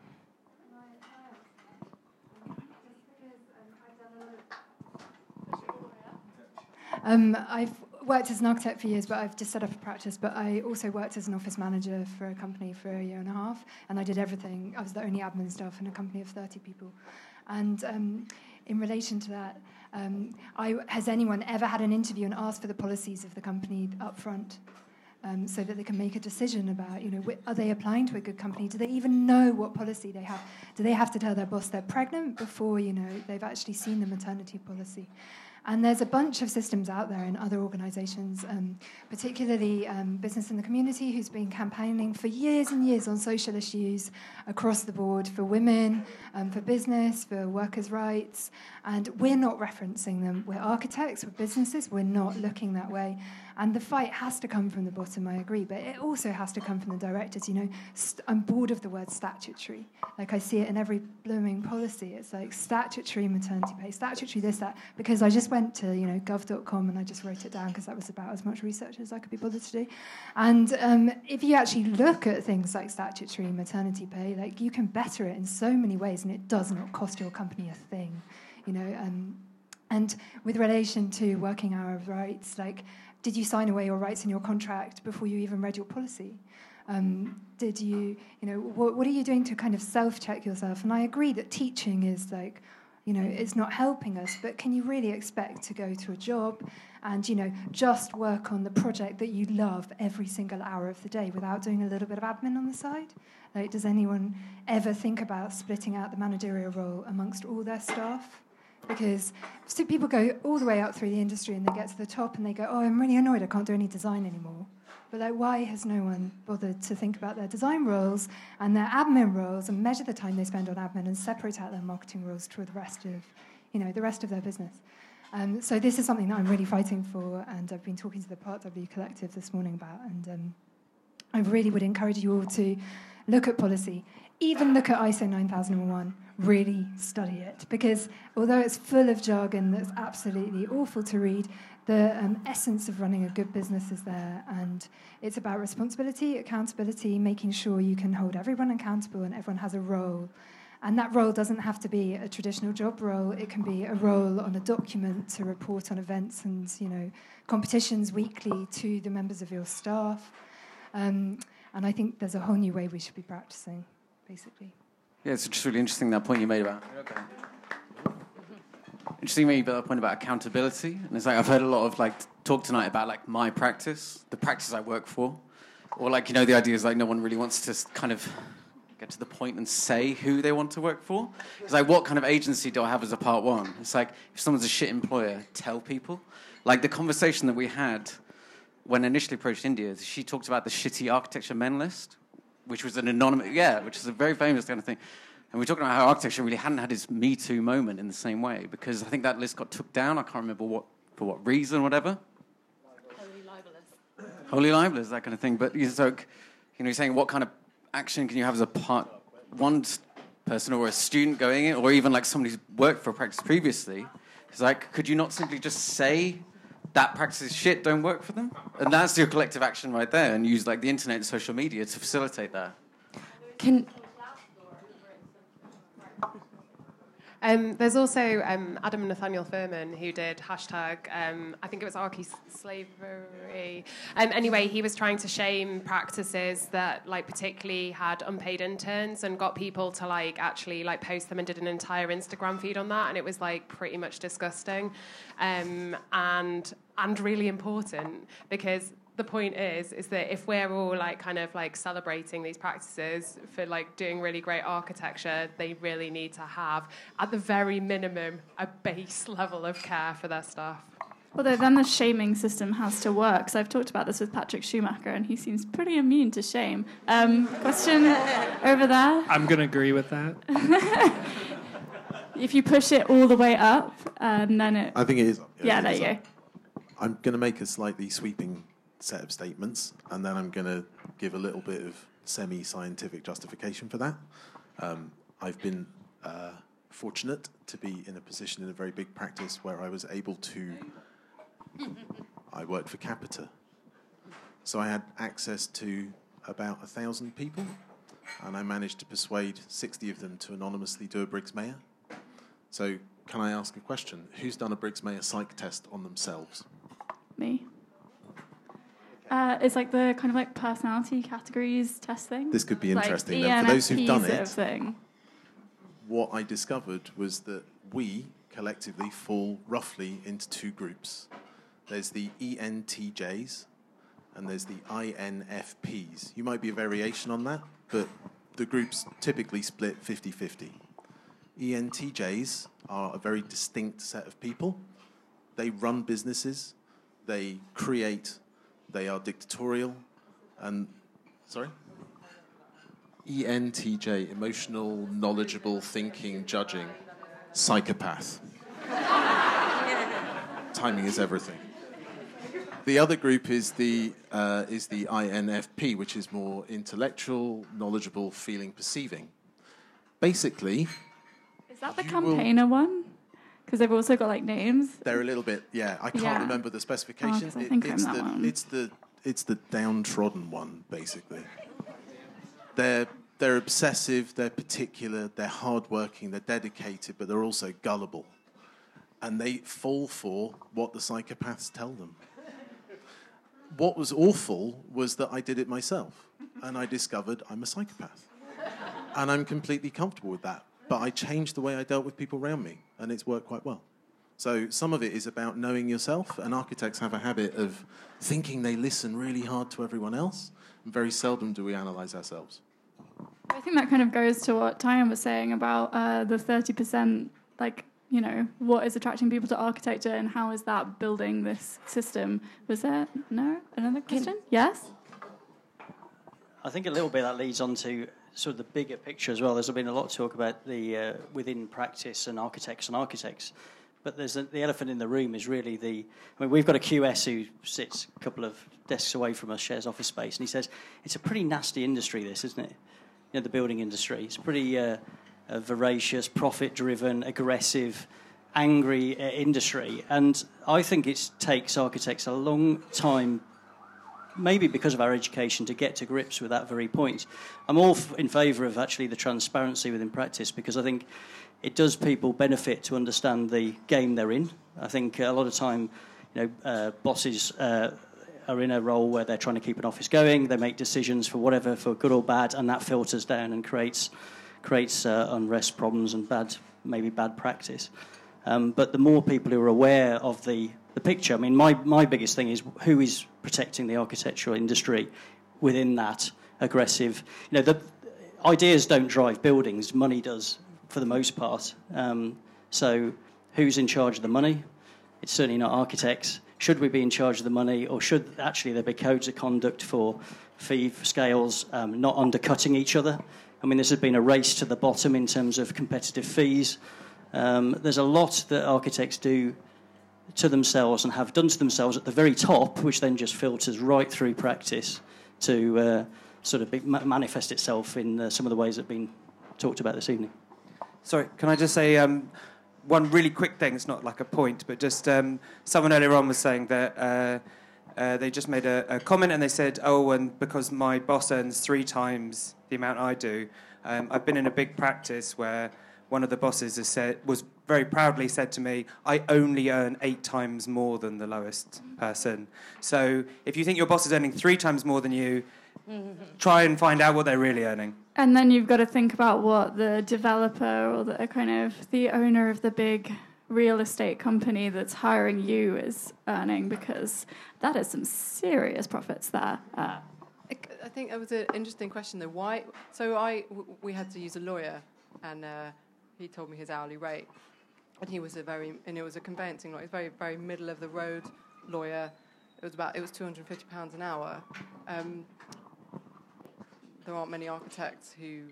Um, I've worked as an architect for years, but I've just set up a practice. But I also worked as an office manager for a company for a year and a half, and I did everything. I was the only admin staff in a company of 30 people. And um, in relation to that, um, I, has anyone ever had an interview and asked for the policies of the company up front? Um, so that they can make a decision about, you know, wh- are they applying to a good company? Do they even know what policy they have? Do they have to tell their boss they're pregnant before, you know, they've actually seen the maternity policy? And there's a bunch of systems out there in other organisations, um, particularly um, Business in the Community, who's been campaigning for years and years on social issues across the board for women, um, for business, for workers' rights, and we're not referencing them. We're architects, we're businesses, we're not looking that way. And the fight has to come from the bottom, I agree, but it also has to come from the directors. You know, st- I'm bored of the word statutory. Like I see it in every blooming policy. It's like statutory maternity pay, statutory this, that. Because I just went to, you know, gov.com and I just wrote it down because that was about as much research as I could be bothered to do. And um, if you actually look at things like statutory maternity pay, like you can better it in so many ways and it does not cost your company a thing. You know, um, and with relation to working hour rights, like did you sign away your rights in your contract before you even read your policy? Um, did you, you know, what, what are you doing to kind of self-check yourself? And I agree that teaching is like, you know, it's not helping us, but can you really expect to go to a job and, you know, just work on the project that you love every single hour of the day without doing a little bit of admin on the side? Like, does anyone ever think about splitting out the managerial role amongst all their staff? Because so people go all the way up through the industry and they get to the top and they go, oh, I'm really annoyed, I can't do any design anymore. But like, why has no one bothered to think about their design roles and their admin roles and measure the time they spend on admin and separate out their marketing roles to the rest of, you know, the rest of their business? Um, so this is something that I'm really fighting for, and I've been talking to the Part W Collective this morning about, and um, I really would encourage you all to look at policy, even look at ISO 9001 really study it because although it's full of jargon that's absolutely awful to read, the um, essence of running a good business is there, and it's about responsibility, accountability, making sure you can hold everyone accountable and everyone has a role. And that role doesn't have to be a traditional job role. It can be a role on a document to report on events and you know competitions weekly to the members of your staff. Um, and I think there's a whole new way we should be practicing, basically. Yeah, it's just really interesting that point you made about. Okay. Interesting maybe that point about accountability, and it's like I've heard a lot of like talk tonight about like my practice, the practice I work for, or like you know the idea is like no one really wants to kind of get to the point and say who they want to work for. It's like what kind of agency do I have as a part one? It's like if someone's a shit employer, tell people. Like the conversation that we had when I initially approached India, she talked about the shitty architecture men list, which was an anonymous, yeah, which is a very famous kind of thing. And we're talking about how architecture really hadn't had its Me Too moment in the same way because I think that list got took down. I can't remember what for what reason, whatever. Holy libelous. Wholly libelous, that kind of thing. But you so, you know, you're saying what kind of action can you have as a part one person or a student going in, or even like somebody who's worked for a practice previously? It's like, could you not simply just say that practices shit, don't work for them? And that's your collective action right there, and use like the internet and social media to facilitate that. Can um, there's also um, Adam Nathaniel Furman who did hashtag, um, I think it was Archy Slavery. Um, anyway, he was trying to shame practices that like particularly had unpaid interns and got people to like actually like post them and did an entire Instagram feed on that, and it was like pretty much disgusting, um, and and really important because the point is is that if we're all like kind of like celebrating these practices for like doing really great architecture they really need to have at the very minimum a base level of care for their staff Although then the shaming system has to work. So I've talked about this with Patrick Schumacher, and he seems pretty immune to shame. Um, question over there. I'm going to agree with that. if you push it all the way up, and then it. I think it is. Yeah, it there is you up. go. I'm going to make a slightly sweeping set of statements, and then I'm going to give a little bit of semi scientific justification for that. Um, I've been uh, fortunate to be in a position in a very big practice where I was able to. I worked for Capita. So I had access to about a thousand people, and I managed to persuade 60 of them to anonymously do a Briggs Mayer. So, can I ask a question? Who's done a Briggs Mayer psych test on themselves? Me. Uh, it's like the kind of like personality categories test thing. This could be Like interesting. then. For those who've done it, thing. what I discovered was that we collectively fall roughly into two groups. There's the ENTJs and there's the INFPs. You might be a variation on that, but the groups typically split 50 50. ENTJs are a very distinct set of people. They run businesses, they create, they are dictatorial, and sorry? ENTJ, emotional, knowledgeable, thinking, judging, psychopath. Timing is everything. The other group is the uh, is the INFP, which is more intellectual, knowledgeable, feeling, perceiving. Basically, Is that the You will- campaigner one? Because they've also got like names. they're a little bit yeah. I can't Yeah. remember the Oh, specifications. 'cause I think I'm it's the it's the it's the downtrodden one basically. They're they're obsessive. They're particular. They're hardworking. They're dedicated, but they're also gullible, and they fall for what the psychopaths tell them. What was awful was that I did it myself, and I discovered I'm a psychopath, and I'm completely comfortable with that. But I changed the way I dealt with people around me, and it's worked quite well. So some of it is about knowing yourself, and architects have a habit of thinking they listen really hard to everyone else, and very seldom do we analyze ourselves. I think that kind of goes to what Tyan was saying about uh, the 30%, like, you know, what is attracting people to architecture and how is that building this system? Was there, no? Another question? yes? I think a little bit that leads on to sort of the bigger picture as well. There's been a lot of talk about the uh, within practice and architects and architects, but there's a, the elephant in the room is really the. I mean, we've got a QS who sits a couple of desks away from us, shares office space, and he says it's a pretty nasty industry. This, isn't it? You know, the building industry. It's pretty uh, uh, voracious, profit-driven, aggressive. Angry uh, industry, and I think it takes architects a long time maybe because of our education, to get to grips with that very point. I'm all in favour of actually the transparency within practice because I think it does people benefit to understand the game they're in. I think a lot of time, you know, uh, bosses uh, are in a role where they're trying to keep an office going. They make decisions for whatever, for good or bad, and that filters down and creates creates uh, unrest problems and bad, maybe bad practice. Um, but the more people who are aware of the, the picture, I mean, my, my biggest thing is who is protecting the architectural industry within that aggressive. You know, the ideas don't drive buildings, money does for the most part. Um, so, who's in charge of the money? It's certainly not architects. Should we be in charge of the money, or should actually there be codes of conduct for fee scales um, not undercutting each other? I mean, this has been a race to the bottom in terms of competitive fees. Um, there's a lot that architects do to themselves and have done to themselves at the very top, which then just filters right through practice to uh, sort of manifest itself in uh, some of the ways that have been talked about this evening. Sorry, can I just say um, one really quick thing? It's not like a point, but just um, someone earlier on was saying that uh, uh, they just made a, a comment and they said, "Oh, and because my boss earns three times the amount I do, um, I've been in a big practice where one of the bosses has said was very proudly said to me, "I only earn eight times more than the lowest person." So if you think your boss is earning three times more than you, try and find out what they're really earning. And then you've got to think about what the developer or the kind of the owner of the big real estate company that's hiring you is earning because that is some serious profits there. Uh, I think that was an interesting question though. Why? So I w- we had to use a lawyer, and uh, he told me his hourly rate, and he was a very and it was a conveyancing lawyer. He was very very middle of the road lawyer. It was about it was two hundred and fifty pounds an hour. Um, there aren't many architects who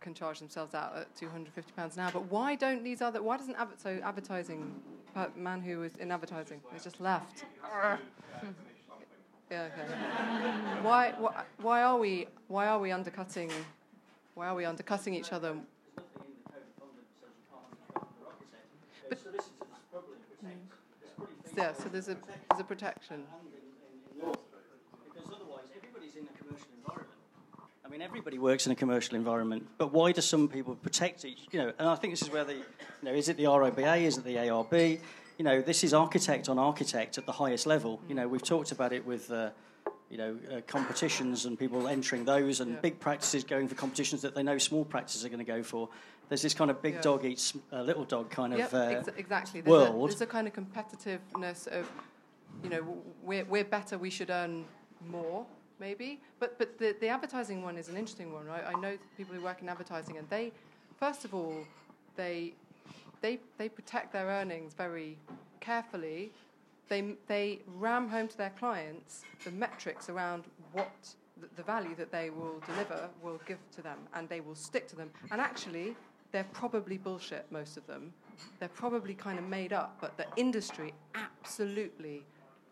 can charge themselves out at two hundred fifty pounds an hour. But why don't these other? Why doesn't adver- so advertising? man who was in advertising has just left. Yeah, okay. why, why, why are we, why are we undercutting, why are we undercutting each other? But, yeah, so there's a, there's a protection. Because otherwise, everybody's in a commercial environment. I mean, everybody works in a commercial environment, but why do some people protect each? You know, and I think this is where the, you know, is it the RIBA? Is it the ARB? You know, this is architect on architect at the highest level. You know, we've talked about it with. Uh, you know, uh, competitions and people entering those, and Yeah. big practices going for competitions that they know small practices are going to go for. There's this kind of big Yeah. dog eats uh, little dog kind Yep, of uh, ex- exactly. There's world. A, there's a kind of competitiveness of, you know, we're, we're better, we should earn more, maybe. But but the, the advertising one is an interesting one, right? I know people who work in advertising, and they, first of all, they they they protect their earnings very carefully. They they ram home to their clients the metrics around what the, the value that they will deliver will give to them and they will stick to them. And actually, they're probably bullshit, most of them. They're probably kind of made up, but the industry absolutely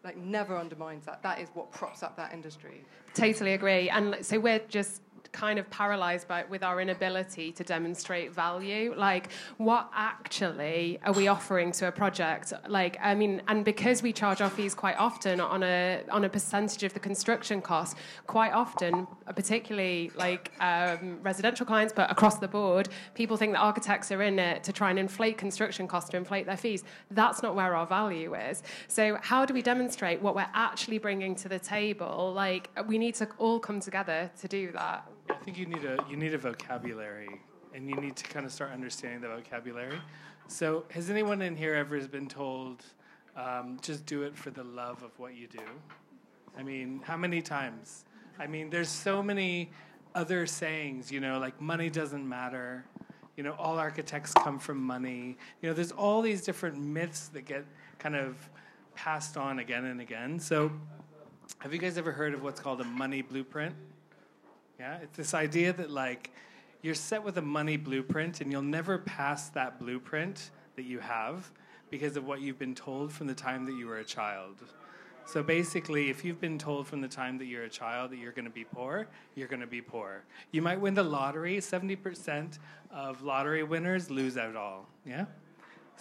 like never undermines that. That is what props up that industry. Totally agree. And so we're just kind of paralyzed by with our inability to demonstrate value. Like what actually are we offering to a project? Like i mean and because we charge our fees quite often on a on a percentage of the construction cost quite often particularly like um, residential clients but across the board people think that architects are in it to try and inflate construction costs to inflate their fees. That's not where our value is. So how do we demonstrate what we're actually bringing to the table? Like we need to all come together to do that think you need a you need a vocabulary, and you need to kind of start understanding the vocabulary. So, has anyone in here ever been told, um, just do it for the love of what you do? I mean, how many times? I mean, there's so many other sayings, you know, like money doesn't matter. You know, all architects come from money. You know, there's all these different myths that get kind of passed on again and again. So, have you guys ever heard of what's called a money blueprint? Yeah, it's this idea that like you're set with a money blueprint and you'll never pass that blueprint that you have because of what you've been told from the time that you were a child. So basically, if you've been told from the time that you're a child that you're going to be poor, you're going to be poor. You might win the lottery. 70% of lottery winners lose out all. Yeah?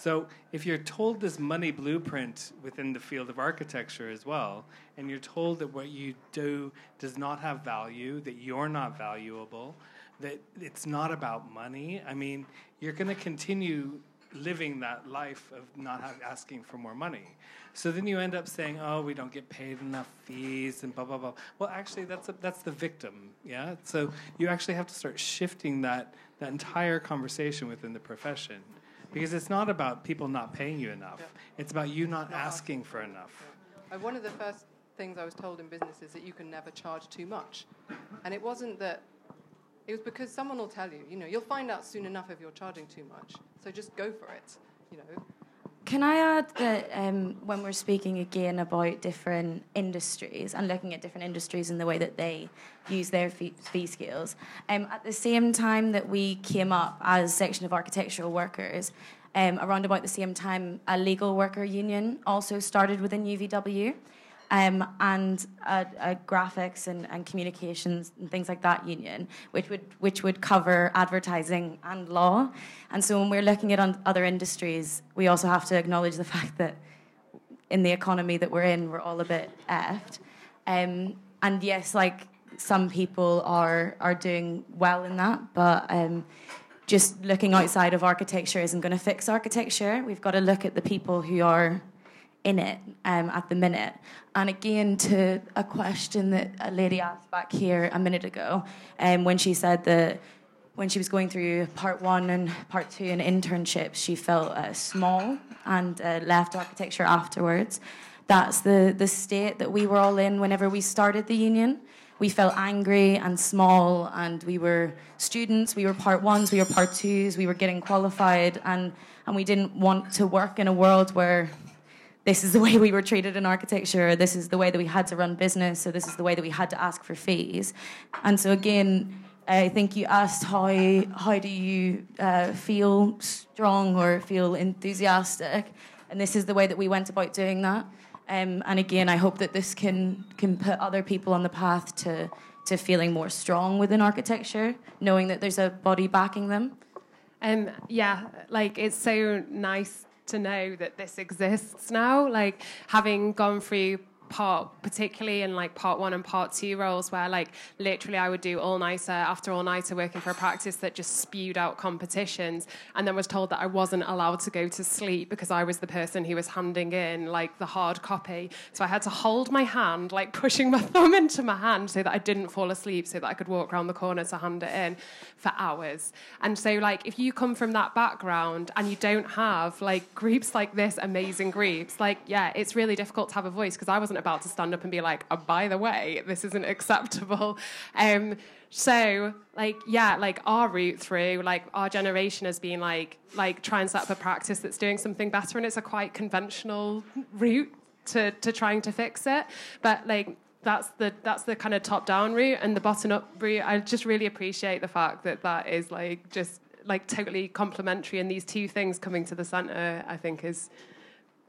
So if you're told this money blueprint within the field of architecture as well, and you're told that what you do does not have value, that you're not valuable, that it's not about money, I mean, you're going to continue living that life of not have, asking for more money. So then you end up saying, "Oh, we don't get paid enough fees," and blah blah blah. Well, actually, that's a, that's the victim, yeah. So you actually have to start shifting that that entire conversation within the profession because it's not about people not paying you enough. Yeah. It's about you not, not asking for enough. Yeah. One of the first things I was told in business is that you can never charge too much. And it wasn't that, it was because someone will tell you, you know, you'll find out soon enough if you're charging too much. So just go for it, you know. Can I add that um, when we're speaking again about different industries and looking at different industries and the way that they use their fee, fee scales, um, at the same time that we came up as section of architectural workers, um, around about the same time, a legal worker union also started within UVW um, and a, a graphics and, and, communications and things like that union, which would which would cover advertising and law. And so when we're looking at other industries, we also have to acknowledge the fact that in the economy that we're in, we're all a bit effed. Um, and yes, like some people are are doing well in that, but. Um, just looking outside of architecture isn't going to fix architecture. We've got to look at the people who are in it um, at the minute. And again, to a question that a lady asked back here a minute ago, um, when she said that when she was going through part one and part two and internships, she felt uh, small and uh, left architecture afterwards. That's the, the state that we were all in whenever we started the union. We felt angry and small, and we were students, we were part ones, we were part twos, we were getting qualified, and, and we didn't want to work in a world where this is the way we were treated in architecture, this is the way that we had to run business, so this is the way that we had to ask for fees. And so again, I think you asked how how do you uh, feel strong or feel enthusiastic, and this is the way that we went about doing that. Um, and again, I hope that this can can put other people on the path to to feeling more strong within architecture, knowing that there's a body backing them. Um, yeah, like it's so nice to know that this exists now. Like having gone through part, particularly in like part one and part two roles, where like literally I would do all nighter after all nighter working for a practice that just spewed out competitions, and then was told that I wasn't allowed to go to sleep because I was the person who was handing in like the hard copy. So I had to hold my hand, like pushing my thumb into my hand so that I didn't fall asleep, so that I could walk around the corner to hand it in for hours. And so like if you come from that background and you don't have like groups like this, amazing groups, like yeah, it's really difficult to have a voice because I wasn't about to stand up and be like, oh, by the way, this isn't acceptable. Um, so, like, yeah, like our route through, like our generation has been like, like try and set up a practice that's doing something better, and it's a quite conventional route to to trying to fix it. But like that's the that's the kind of top down route and the bottom up route. I just really appreciate the fact that that is like just like totally complementary, and these two things coming to the center, I think, is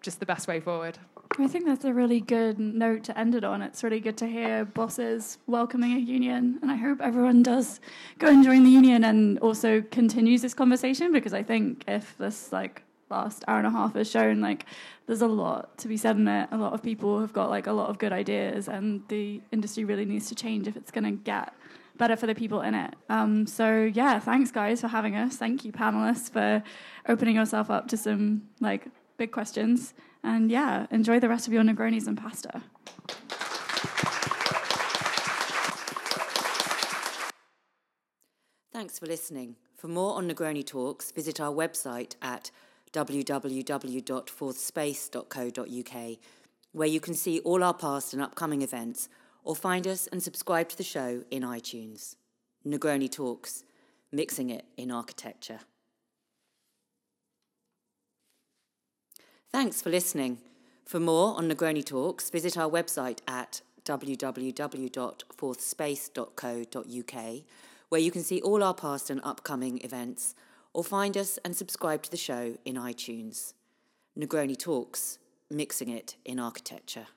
just the best way forward. I think that's a really good note to end it on. It's really good to hear bosses welcoming a union, and I hope everyone does go and join the union and also continues this conversation because I think if this like last hour and a half has shown like there's a lot to be said in it. A lot of people have got like a lot of good ideas, and the industry really needs to change if it's going to get better for the people in it. Um, so yeah, thanks guys for having us. Thank you panelists for opening yourself up to some like big questions. And yeah, enjoy the rest of your Negronis and pasta. Thanks for listening. For more on Negroni Talks, visit our website at www.fourthspace.co.uk, where you can see all our past and upcoming events, or find us and subscribe to the show in iTunes. Negroni Talks, mixing it in architecture. Thanks for listening. For more on Negroni Talks, visit our website at www.fourthspace.co.uk, where you can see all our past and upcoming events, or find us and subscribe to the show in iTunes. Negroni Talks, mixing it in architecture.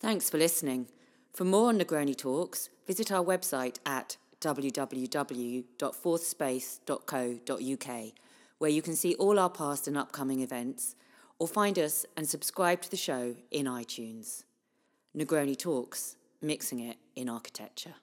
Thanks for listening. For more on Negroni Talks, visit our website at www.fourthspace.co.uk, where you can see all our past and upcoming events, or find us and subscribe to the show in iTunes. Negroni Talks, mixing it in architecture.